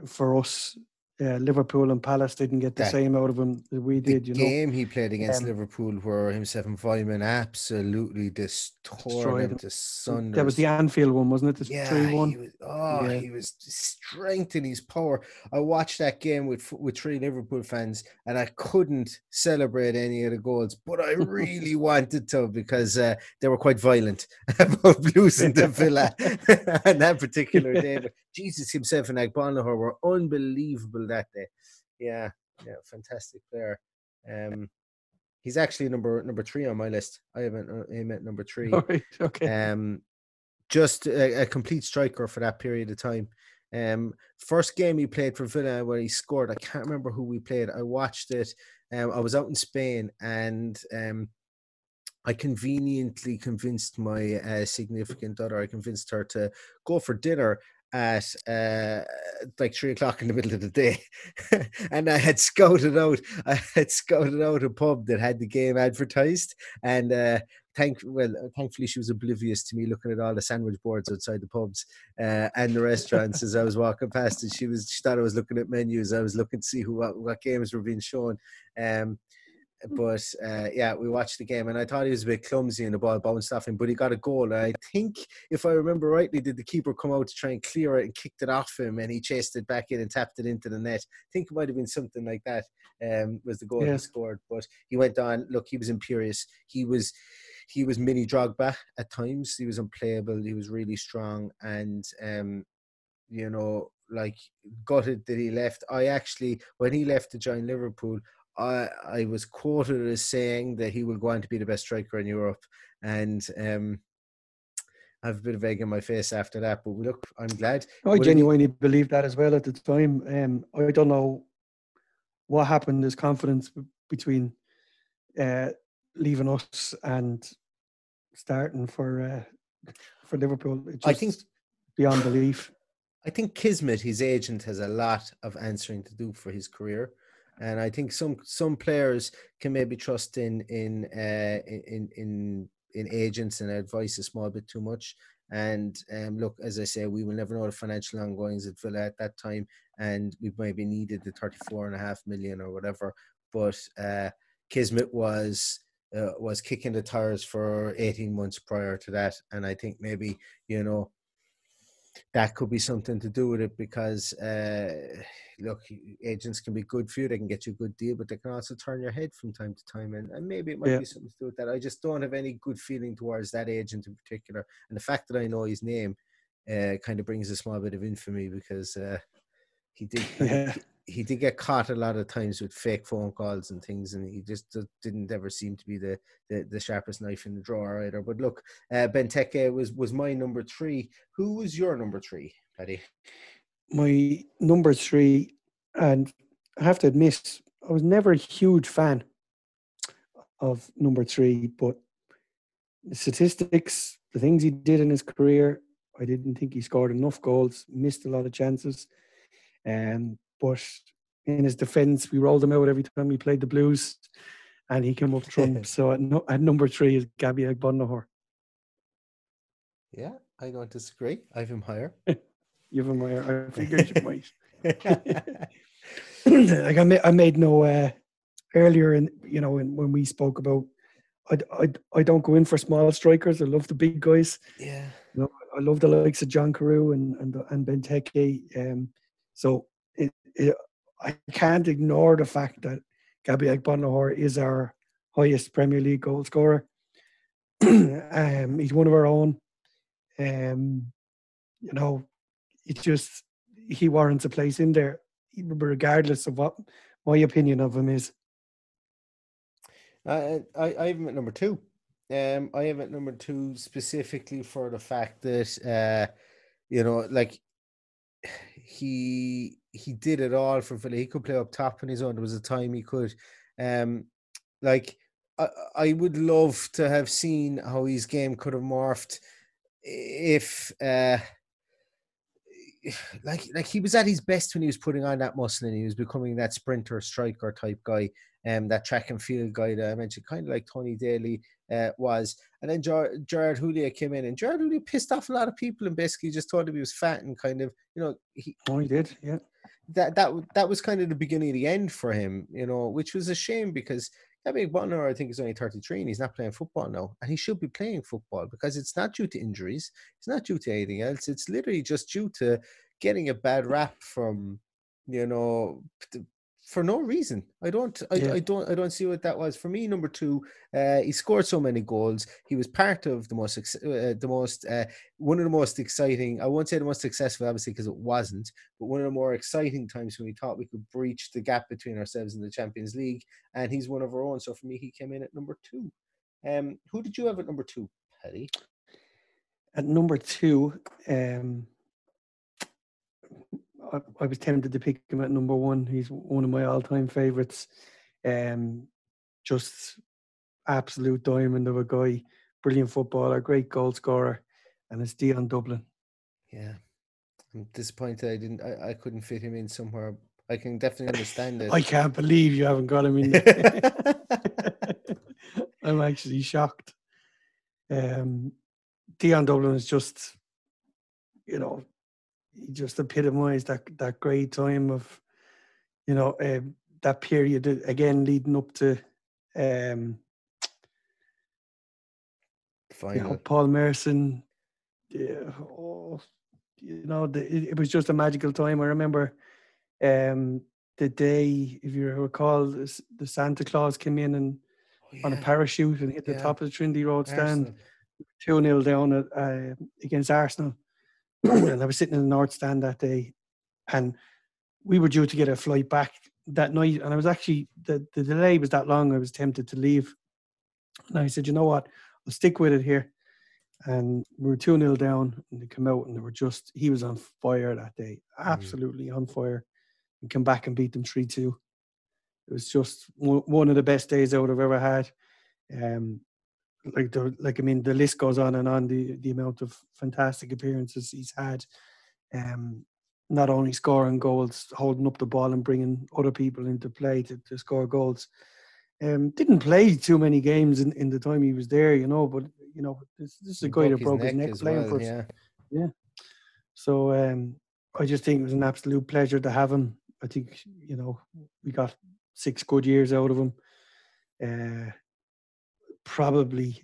Speaker 5: for us yeah, Liverpool and Palace didn't get the that, same out of him that we did. You know, The
Speaker 4: game he played against um, Liverpool, where himself and Weimann absolutely destroyed him to sunders.
Speaker 5: That was the Anfield one, wasn't it? The
Speaker 4: yeah, three one. He was, oh, yeah. he was strength in his power. I watched that game with with three Liverpool fans, and I couldn't celebrate any of the goals, but I really wanted to because uh, they were quite violent about losing to Villa on that particular day. But Jesus himself and Agbonlahor were unbelievable that day. Yeah, yeah, fantastic player. Um, he's actually number number three on my list. I haven't uh, him at number three.
Speaker 5: Right, okay.
Speaker 4: Um, just a, a, complete striker for that period of time. Um, first game he played for Villa where he scored. I can't remember who we played. I watched it. Um, I was out in Spain and um, I conveniently convinced my uh, significant other. I convinced her to go for dinner at uh, like three o'clock in the middle of the day, and I had scouted out. I had scouted out a pub that had the game advertised, and uh, thank well, thankfully she was oblivious to me looking at all the sandwich boards outside the pubs uh, and the restaurants as I was walking past. And she was she thought I was looking at menus. I was looking to see who what, what games were being shown. Um. but uh, yeah, we watched the game, and I thought he was a bit clumsy in the ball bounced off him, but he got a goal. And I think, if I remember rightly, did the keeper come out to try and clear it and kicked it off him, and he chased it back in and tapped it into the net. I think it might have been something like that. Um, was the goal yeah. he scored, but he went on. Look, he was imperious. He was he was mini Drogba at times. He was unplayable. He was really strong, and um, you know, like gutted that he left. I actually, when he left to join Liverpool, I, I was quoted as saying that he will go on to be the best striker in Europe, and um, I have a bit of egg in my face after that. But look, I'm glad.
Speaker 5: I genuinely he... believed that as well at the time. Um, I don't know what happened. There's confidence between uh, leaving us and starting for uh, for Liverpool. I think beyond belief.
Speaker 4: I think Kismet, his agent, has a lot of answering to do for his career and I think some some players can maybe trust in in uh, in in in agents and advice a small bit too much. And um, look, as I say, we will never know the financial ongoings at Villa at that time, and we maybe needed the 34 and a half million or whatever. But uh, Kismet was uh, was kicking the tires for 18 months prior to that, and I think maybe you know that could be something to do with it because uh, look, agents can be good for you; they can get you a good deal, but they can also turn your head from time to time, and, and maybe it might yeah. be something to do with that. I just don't have any good feeling towards that agent in particular, and the fact that I know his name uh, kind of brings a small bit of infamy because uh, he did. Yeah he did get caught a lot of times with fake phone calls and things, and he just didn't ever seem to be the, the, the sharpest knife in the drawer either. But look, uh, Benteke was was my number three. Who was your number three, Paddy?
Speaker 5: My number three, and I have to admit, I was never a huge fan of number three, but the statistics, the things he did in his career, I didn't think he scored enough goals, missed a lot of chances. Um, but in his defence, we rolled him out every time he played the Blues, and he came up trump. so at, no, at, number three is Gabby Agbonlahor.
Speaker 4: Yeah, I don't disagree. I have him higher.
Speaker 5: you have him higher. I figured you might. like I made, I made no uh, earlier, in you know, in, when we spoke about, I, I, I don't go in for small strikers. I love the big guys.
Speaker 4: Yeah,
Speaker 5: you know, I love the likes of John Carew and and and Benteke. Um, so it, I can't ignore the fact that Gabby Agbonlahor is our highest Premier League goal scorer. um, he's one of our own. Um, you know, it's just he warrants a place in there, regardless of what my opinion of him is.
Speaker 4: Uh, I I have him at number two. Um, I have at number two specifically for the fact that uh, you know, like he he did it all for Villa. He could play up top on his own. There was a time he could. Um, like I, I would love to have seen how his game could have morphed if uh, like like he was at his best when he was putting on that muscle and he was becoming that sprinter striker type guy um that track and field guy that I mentioned kind of like Tony Daley uh, was and then Ger- Gerard Houllier came in and Gerard Houllier pissed off a lot of people and basically just thought he was fat and kind of you know he
Speaker 5: oh he did yeah
Speaker 4: that that that was kind of the beginning of the end for him you know which was a shame because Gabby Butler, I think, is only 33 and he's not playing football now. And he should be playing football because it's not due to injuries. It's not due to anything else. It's literally just due to getting a bad rap from, you know, for no reason. I don't, I, yeah. I, don't, I don't see what that was. For me, number two, uh, he scored so many goals. He was part of the most, uh, the most, uh, one of the most exciting. I won't say the most successful, obviously, because it wasn't, but one of the more exciting times when we thought we could breach the gap between ourselves and the Champions League. And he's one of our own. So for me, he came in at number two. Um, who did you have at number two, Paddy?
Speaker 5: At number two, um, I, I, was tempted to pick him at number one. He's one of my all-time favorites. Um, just absolute diamond of a guy, brilliant footballer, great goal scorer, and it's Dion Dublin.
Speaker 4: Yeah, I'm disappointed I didn't. I, I couldn't fit him in somewhere. I can definitely understand it.
Speaker 5: I can't believe you haven't got him in. I'm actually shocked. Um, Dion Dublin is just, you know, he just epitomised that that great time of, you know, uh, that period again leading up to, um,
Speaker 4: Final. You know,
Speaker 5: Paul Merson. Yeah, oh, you know, the, it, it, was just a magical time. I remember um, the day, if you recall, the, the Santa Claus came in and oh, yeah. on a parachute and hit the yeah. top of the Trinity Road stand, two 0 down at, uh, against Arsenal and I was sitting in the North Stand that day, and we were due to get a flight back that night. And I was actually the, the delay was that long. I was tempted to leave, and I said, you know what, I'll stick with it here. And we were two 0 down, and they come out, and they were just he was on fire that day, mm. absolutely mm-hmm. on fire, and come back and beat them three two. It was just one of the best days out I've ever had. Um, like the like I mean the list goes on and on the the amount of fantastic appearances he's had. Um, not only scoring goals, holding up the ball and bringing other people into play to, to score goals. Um, didn't play too many games in, in the time he was there, you know, but you know, this, this is a guy that broke his neck, playing well, for us. Yeah. yeah. So um, I just think it was an absolute pleasure to have him. I think, you know, we got six good years out of him. Uh, probably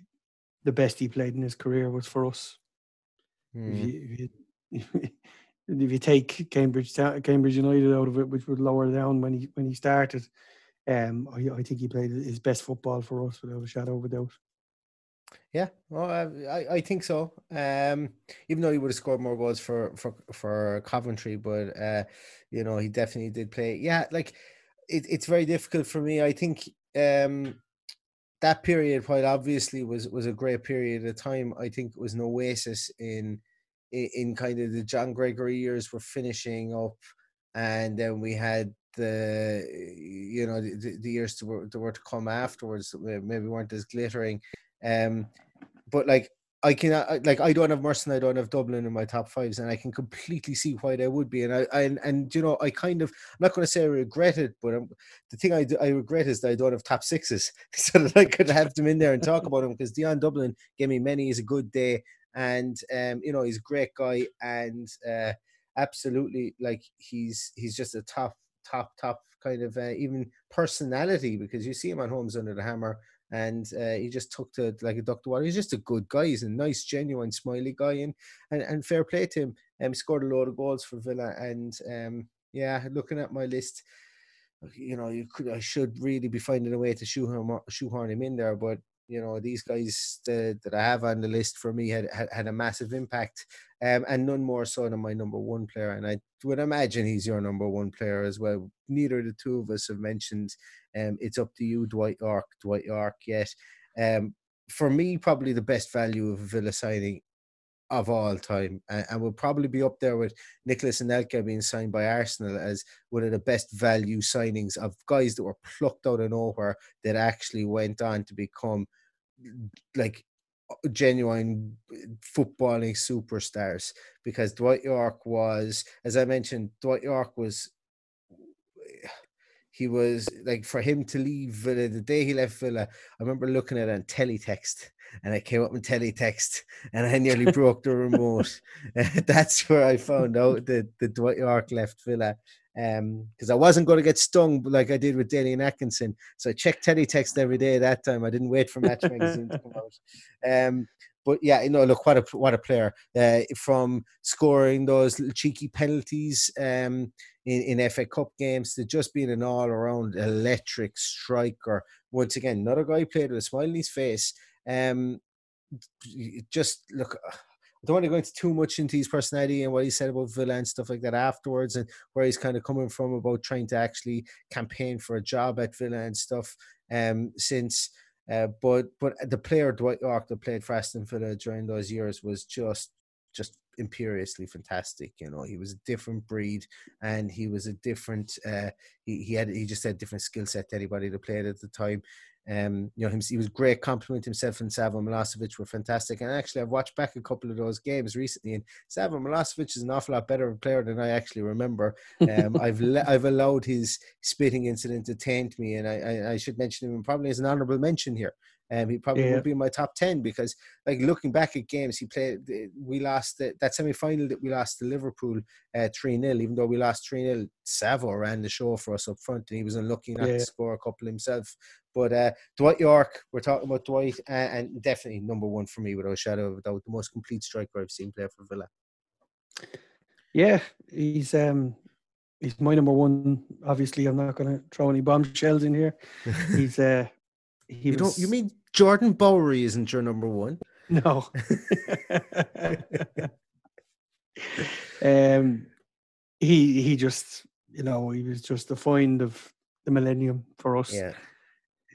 Speaker 5: the best he played in his career was for us. Mm. If, you, if, you, if, you, take Cambridge Cambridge United out of it, which was lower down when he when he started, um, I, I think he played his best football for us without a shadow of a doubt.
Speaker 4: Yeah, well, I I think so. Um, even though he would have scored more goals for for for Coventry, but uh, you know, he definitely did play. Yeah, like it, it's very difficult for me. I think um that period, while obviously was was a great period of time, I think it was an oasis in in, in kind of the John Gregory years were finishing up, and then we had the you know the, the years that were, that were to come afterwards maybe weren't as glittering. Um but like I can like I don't have Merson, I don't have Dublin in my top fives, and I can completely see why they would be. And I, I and, and you know I kind of I'm not going to say I regret it, but I'm, the thing I do, I regret is that I don't have top sixes, so that I could have them in there and talk about them because Dion Dublin gave me many. is a good day, and um, you know he's a great guy, and uh, absolutely like he's he's just a top top top kind of uh, even personality because you see him on Homes Under the Hammer and uh, he just took to like a duck to water. He's just a good guy. He's a nice, genuine, smiley guy, and and, and fair play to him. Um, scored a lot of goals for Villa, and um, yeah, looking at my list, you know, you could I should really be finding a way to shoehorn shoehorn him in there, but you know these guys that, that I have on the list for me had had, had a massive impact, um, and none more so than my number one player. And I would imagine he's your number one player as well. Neither of the two of us have mentioned. Um, it's up to you, Dwight Yorke. Dwight Yorke, yet. Um, for me, probably the best value of a Villa signing of all time, and, and will probably be up there with Nicolas Anelka being signed by Arsenal as one of the best value signings of guys that were plucked out of nowhere that actually went on to become like genuine footballing superstars because Dwight Yorke was, as I mentioned, Dwight Yorke was he was like for him to leave Villa the day he left Villa. I remember looking at it on teletext, and I came up in teletext, and I nearly broke the remote. That's where I found out that the Dwight Yorke left Villa. Um, because I wasn't going to get stung like I did with Dalian Atkinson. So I checked teletext every day that time. I didn't wait for Match Magazine to come out. Um, but yeah, you know, look what a what a player uh, from scoring those little cheeky penalties um, in, in FA Cup games to just being an all around electric striker. Once again, another guy played with a smile on his face. Um, just look. I don't want to go into too much into his personality and what he said about Villa and stuff like that afterwards, and where he's kind of coming from about trying to actually campaign for a job at Villa and stuff. Um, since uh, but but the player Dwight Yorke that played for Aston Villa during those years was just just imperiously fantastic. You know, he was a different breed, and he was a different. Uh, he he had he just had different skill set to anybody that played at the time. Um, you know, he was great compliment himself and Savo Milosevic were fantastic. And actually, I've watched back a couple of those games recently, and Savo Milosevic is an awful lot better player than I actually remember. Um, I've le- I've allowed his spitting incident to taint me, and I, I, I should mention him probably as an honourable mention here. Um, he probably yeah. would be in my top ten because, like, looking back at games, he played. We lost the, that semi final that we lost to Liverpool uh, three uh, 0 Even though we lost three 0 Savo ran the show for us up front, and he was unlucky not yeah. to score a couple himself. But uh, Dwight Yorke, we're talking about Dwight, uh, and definitely number one for me without a shadow of a doubt, the most complete striker I've seen play for Villa.
Speaker 5: Yeah, he's um he's my number one. Obviously, I'm not going to throw any bombshells in here. He's uh
Speaker 4: he you was, don't you mean Jordan Bowery isn't your number one?
Speaker 5: No. um, he he just you know he was just the find of the millennium for us.
Speaker 4: Yeah.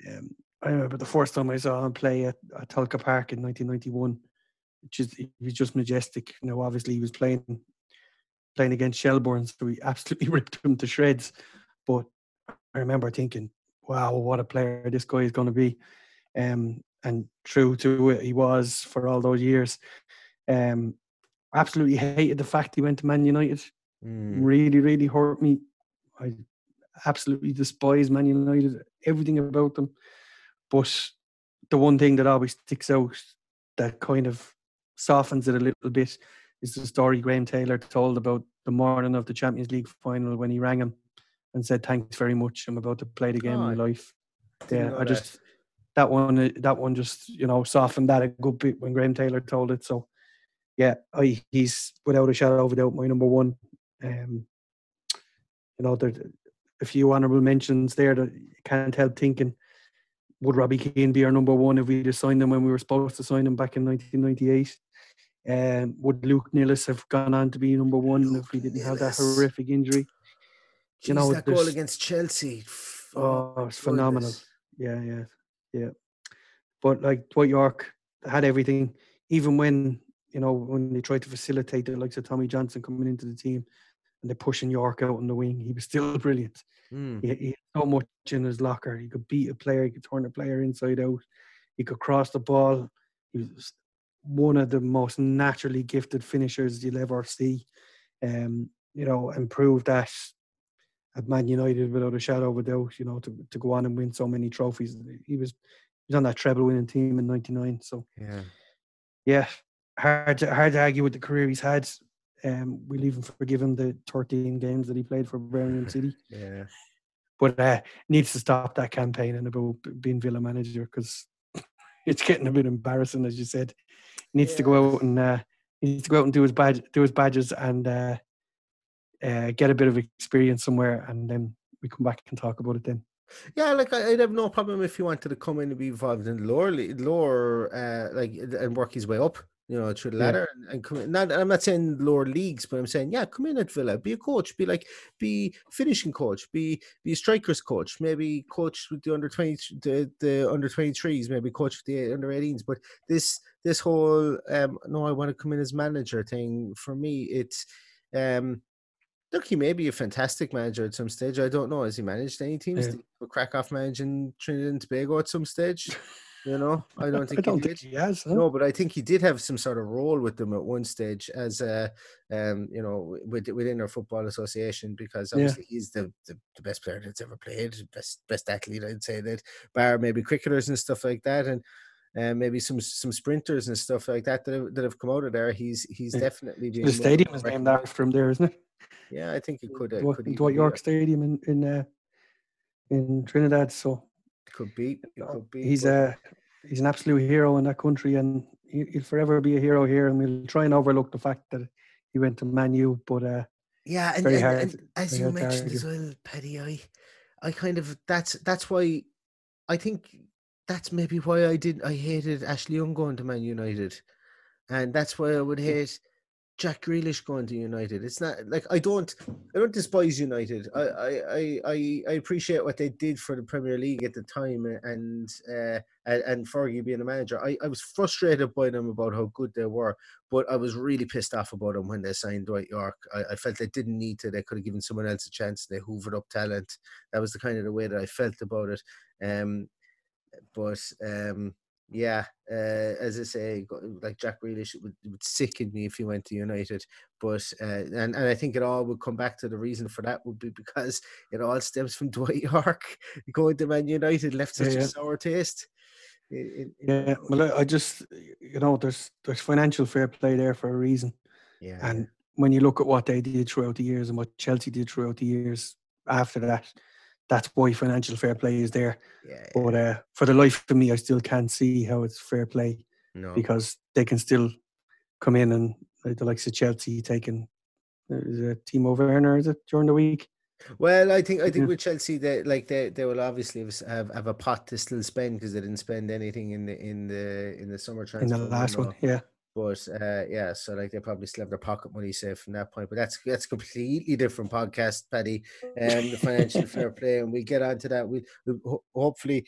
Speaker 5: Um, I remember the first time I saw him play at, at Tolka Park in 1991. Which he was just majestic. You know, obviously he was playing playing against Shelbourne, so we absolutely ripped him to shreds. But I remember thinking, wow, what a player this guy is going to be. Um, and true to it, he was for all those years. Um, absolutely hated the fact he went to Man United. Mm. Really, really hurt me. I absolutely despise Man United, everything about them. But the one thing that always sticks out that kind of softens it a little bit is the story Graham Taylor told about the morning of the Champions League final when he rang him and said, "Thanks very much. I'm about to play the game oh, of my life." Yeah, I just that one uh, that one just you know softened that a good bit when Graham Taylor told it. So yeah, I, he's without a shadow of a doubt my number one. Um, you know, a few honourable mentions there that can't help thinking. Would Robbie Keane be our number one if we just signed him when we were supposed to sign him back in 1998? Um, would Luc Nilis have gone on to be number one if we didn't have that horrific injury?
Speaker 4: Jeez, you know, that goal against Chelsea.
Speaker 5: Oh, oh it's phenomenal. Yeah, yeah, yeah. But like Dwight Yorke had everything, even when you know when they tried to facilitate the likes of Tommy Johnson coming into the team, and they're pushing Yorke out on the wing. He was still brilliant. Mm. He, he, had so much in his locker. He could beat a player. He could turn a player inside out. He could cross the ball. He was one of the most naturally gifted finishers you'll ever see. Um, you know, and proved that at Man United without a shadow of a doubt. You know, to, to go on and win so many trophies. He was he was on that treble winning team in '99. So
Speaker 4: yeah,
Speaker 5: yeah, hard to, hard to argue with the career he's had. Um, we'll even forgive him the 13 games that he played for Birmingham City.
Speaker 4: yeah,
Speaker 5: but uh, needs to stop that campaign and about being Villa manager because it's getting a bit embarrassing, as you said. He needs yeah. to go out and uh, needs to go out and do his badge, do his badges, and uh, uh, get a bit of experience somewhere, and then we come back and talk about it then.
Speaker 4: Yeah, like I'd have no problem if he wanted to come in and be involved in lower, lower, uh, like and work his way up. You know, through the ladder yeah. and, and come in. Not, I'm not saying lower leagues, but I'm saying, yeah, come in at Villa, be a coach, be like, be finishing coach, be be a strikers coach, maybe coach with the under twenty, the, the under twenty threes, maybe coach with the under 18s. But this this whole um, no, I want to come in as manager thing for me, it's um Look, he may be a fantastic manager at some stage. I don't know. Has he managed any teams? Yeah. Did crack off managing Trinidad and Tobago at some stage? You know, I don't think
Speaker 5: I don't
Speaker 4: he
Speaker 5: think
Speaker 4: did.
Speaker 5: he has. No?
Speaker 4: No, but I think he did have some sort of role with them at one stage as a, um, you know, with, within our football association because
Speaker 5: Yeah.
Speaker 4: obviously he's the, the, the best player that's ever played, best best athlete I'd say that, bar maybe cricketers and stuff like that, and uh, maybe some some sprinters and stuff like that that have, that have come out of there. He's he's
Speaker 5: Yeah.
Speaker 4: definitely
Speaker 5: The stadium is named after him there, isn't it?
Speaker 4: Yeah, I think it could uh,
Speaker 5: Dwight,
Speaker 4: could
Speaker 5: Dwight
Speaker 4: Yorke.
Speaker 5: Stadium in in uh, in Trinidad. So
Speaker 4: Could be. It could be.
Speaker 5: he's
Speaker 4: but-
Speaker 5: a he's an absolute hero in that country, and he, he'll forever be a hero here. And we'll try and overlook the fact that he went to Man U, but uh,
Speaker 4: Yeah, and,
Speaker 5: very
Speaker 4: and,
Speaker 5: hard-
Speaker 4: and as
Speaker 5: very
Speaker 4: you
Speaker 5: hard
Speaker 4: mentioned as well, Paddy, I, I kind of that's that's why I think that's maybe why I did I hated Ashley Young going to Man United, and that's why I would hate Jack Grealish going to United. It's not like I don't I don't despise United. I I I I, appreciate what they did for the Premier League at the time, and uh, and, and Fergie being a manager. I, I was frustrated by them about how good they were, but I was really pissed off about them when they signed Dwight Yorke. I, I felt they didn't need to. They could have given someone else a chance. They hoovered up talent. That was the kind of the way that I felt about it. Um, but um, yeah, uh, as I say, like Jack Grealish, it would, it would sicken me if he went to United. But uh, and and I think it all would come back to the reason for that would be because it all stems from Dwight Yorke going to Man United left such
Speaker 5: yeah.
Speaker 4: a sour taste.
Speaker 5: yeah, well, I- I just you know there's there's financial fair play there for a reason,
Speaker 4: yeah,
Speaker 5: and when you look at what they did throughout the years and what Chelsea did throughout the years after that, that's why financial fair play is there.
Speaker 4: yeah, yeah,
Speaker 5: But uh, for the life of me, I still can't see how it's fair play
Speaker 4: no.
Speaker 5: because they can still come in and like the likes of Chelsea taking is it Timo Werner is it during the week?
Speaker 4: Well, I think I think
Speaker 5: Yeah.
Speaker 4: with Chelsea, they like they, they will obviously have, have have a pot to still spend because they didn't spend anything in the in the in the summer transfer in
Speaker 5: the last one. Yeah,
Speaker 4: But uh, yeah, so like they probably still have their pocket money safe from that point. But that's that's completely different podcast, Paddy. Um, the financial fair play, and we get onto that. We, we hopefully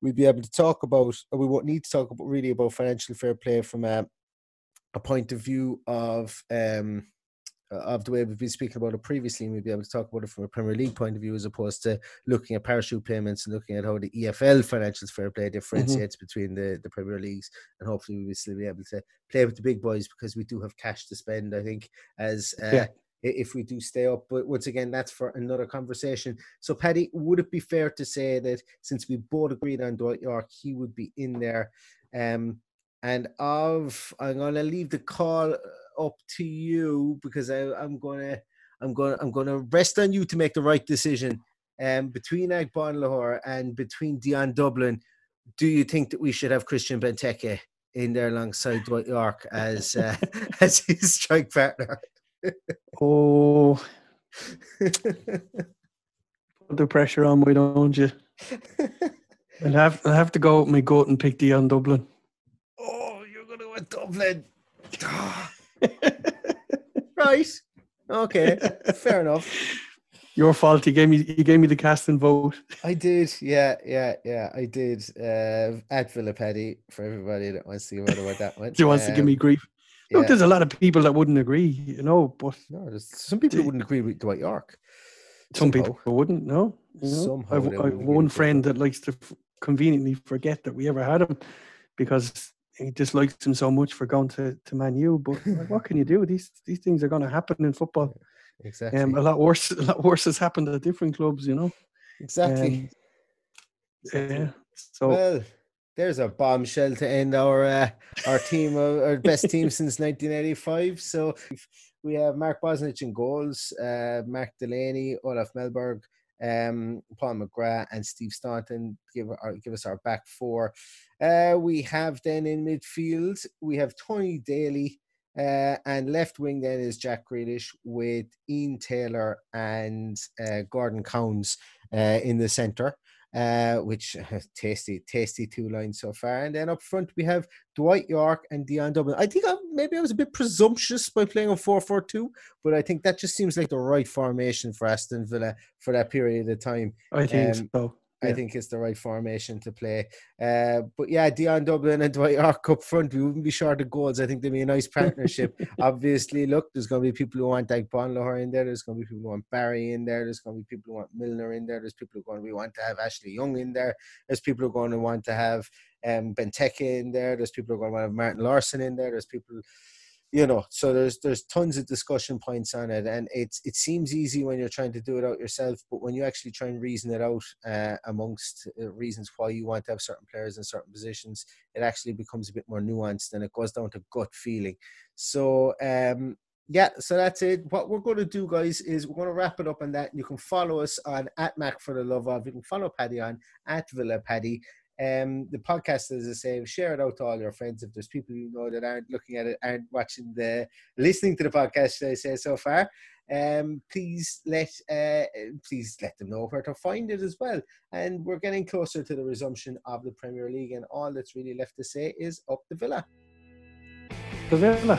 Speaker 4: we'll be able to talk about, we won't need to talk about really about financial fair play from a a point of view of um of the way we've been speaking about it previously, and we'll be able to talk about it from a Premier League point of view as opposed to looking at parachute payments and looking at how the EFL financial fair play differentiates between the, the Premier Leagues. And hopefully, we will still be able to play with the big boys because we do have cash to spend, I think, as uh,
Speaker 5: Yeah.
Speaker 4: if we do stay up. But once again, that's for another conversation. So, Paddy, would it be fair to say that since we both agreed on Dwight Yorke, he would be in there? Um, and of I'm gonna leave the call uh, up to you because I, I'm gonna I'm gonna I'm gonna rest on you to make the right decision. Um, between Agbonlahor and between Dion Dublin, do you think that we should have Christian Benteke in there alongside Dwight Yorke as uh, as his strike partner?
Speaker 5: Oh, put the pressure on, why don't you? I'll have I'll have to go with my goat and pick Dion Dublin.
Speaker 4: oh, you're gonna win Dublin. Right. Okay. Fair enough.
Speaker 5: Your fault. You gave me you gave me the casting vote.
Speaker 4: I did, yeah, yeah, yeah. I did. Uh, at Villa Paddy for everybody that wants to give out about that one.
Speaker 5: She wants to give me
Speaker 4: Um,
Speaker 5: grief. Look,
Speaker 4: yeah.
Speaker 5: there's a lot of people that wouldn't agree, you know, but
Speaker 4: No, there's some people who
Speaker 5: Do-
Speaker 4: wouldn't agree with Dwight Yorke.
Speaker 5: some
Speaker 4: Somehow.
Speaker 5: people wouldn't. No, you know?
Speaker 4: Somehow
Speaker 5: I've, I've one friend that likes to f- conveniently forget that we ever had him because he dislikes him so much for going to, to Man U. But like, what can you do? These these things are going to happen in football.
Speaker 4: Exactly.
Speaker 5: Um, a lot worse. A lot worse has happened at different clubs. You know.
Speaker 4: exactly.
Speaker 5: um, Yeah. So
Speaker 4: Well, there's a bombshell to end our uh, our team, of, our best team since 1985. So we have Mark Bosnich in goals, uh, Mark Delaney, Olof Mellberg, um, Paul McGrath, and Steve Staunton give our, give us our back four. Uh, we have then in midfield we have Tony Daley. Uh, and left wing then is Jack Grealish with Ian Taylor and uh, Gordon Cowans uh, in the centre uh, which tasty, tasty two lines so far. And then up front we have Dwight Yorke and Dion Dublin. I think I, maybe I was a bit presumptuous by playing a 4-4-2, but I think that just seems like the right formation for Aston Villa for that period of time.
Speaker 5: I think
Speaker 4: um,
Speaker 5: so.
Speaker 4: I think it's the right formation to play. Uh, but yeah, Dion Dublin and Dwight Yorke up front, we wouldn't be short of goals. I think they'd be a nice partnership. Obviously, look, there's going to be people who want like Bonlahor in there. There's going to be people who want Barry in there. There's going to be people who want Milner in there. There's people who are going to be want to have Ashley Young in there. There's people who are going to want to have um, Benteke in there. There's people who are going to want to have Martin Laursen in there. There's people you know so there's there's tons of discussion points on it and it's it seems easy when you're trying to do it out yourself but when you actually try and reason it out uh, amongst uh, reasons why you want to have certain players in certain positions it actually becomes a bit more nuanced and it goes down to gut feeling so um yeah, so that's it. What we're going to do, guys, is we're going to wrap it up on that. You can follow us on at Mac for the Love of. You can follow Paddy on at Villa Paddy. Um, the podcast, as I say, share it out to all your friends. If there's people you know that aren't looking at it, aren't watching the, listening to the podcast, I say so far, um, please let, uh, please let them know where to find it as well. And we're getting closer to the resumption of the Premier League, and all that's really left to say is up the Villa.
Speaker 5: The Villa.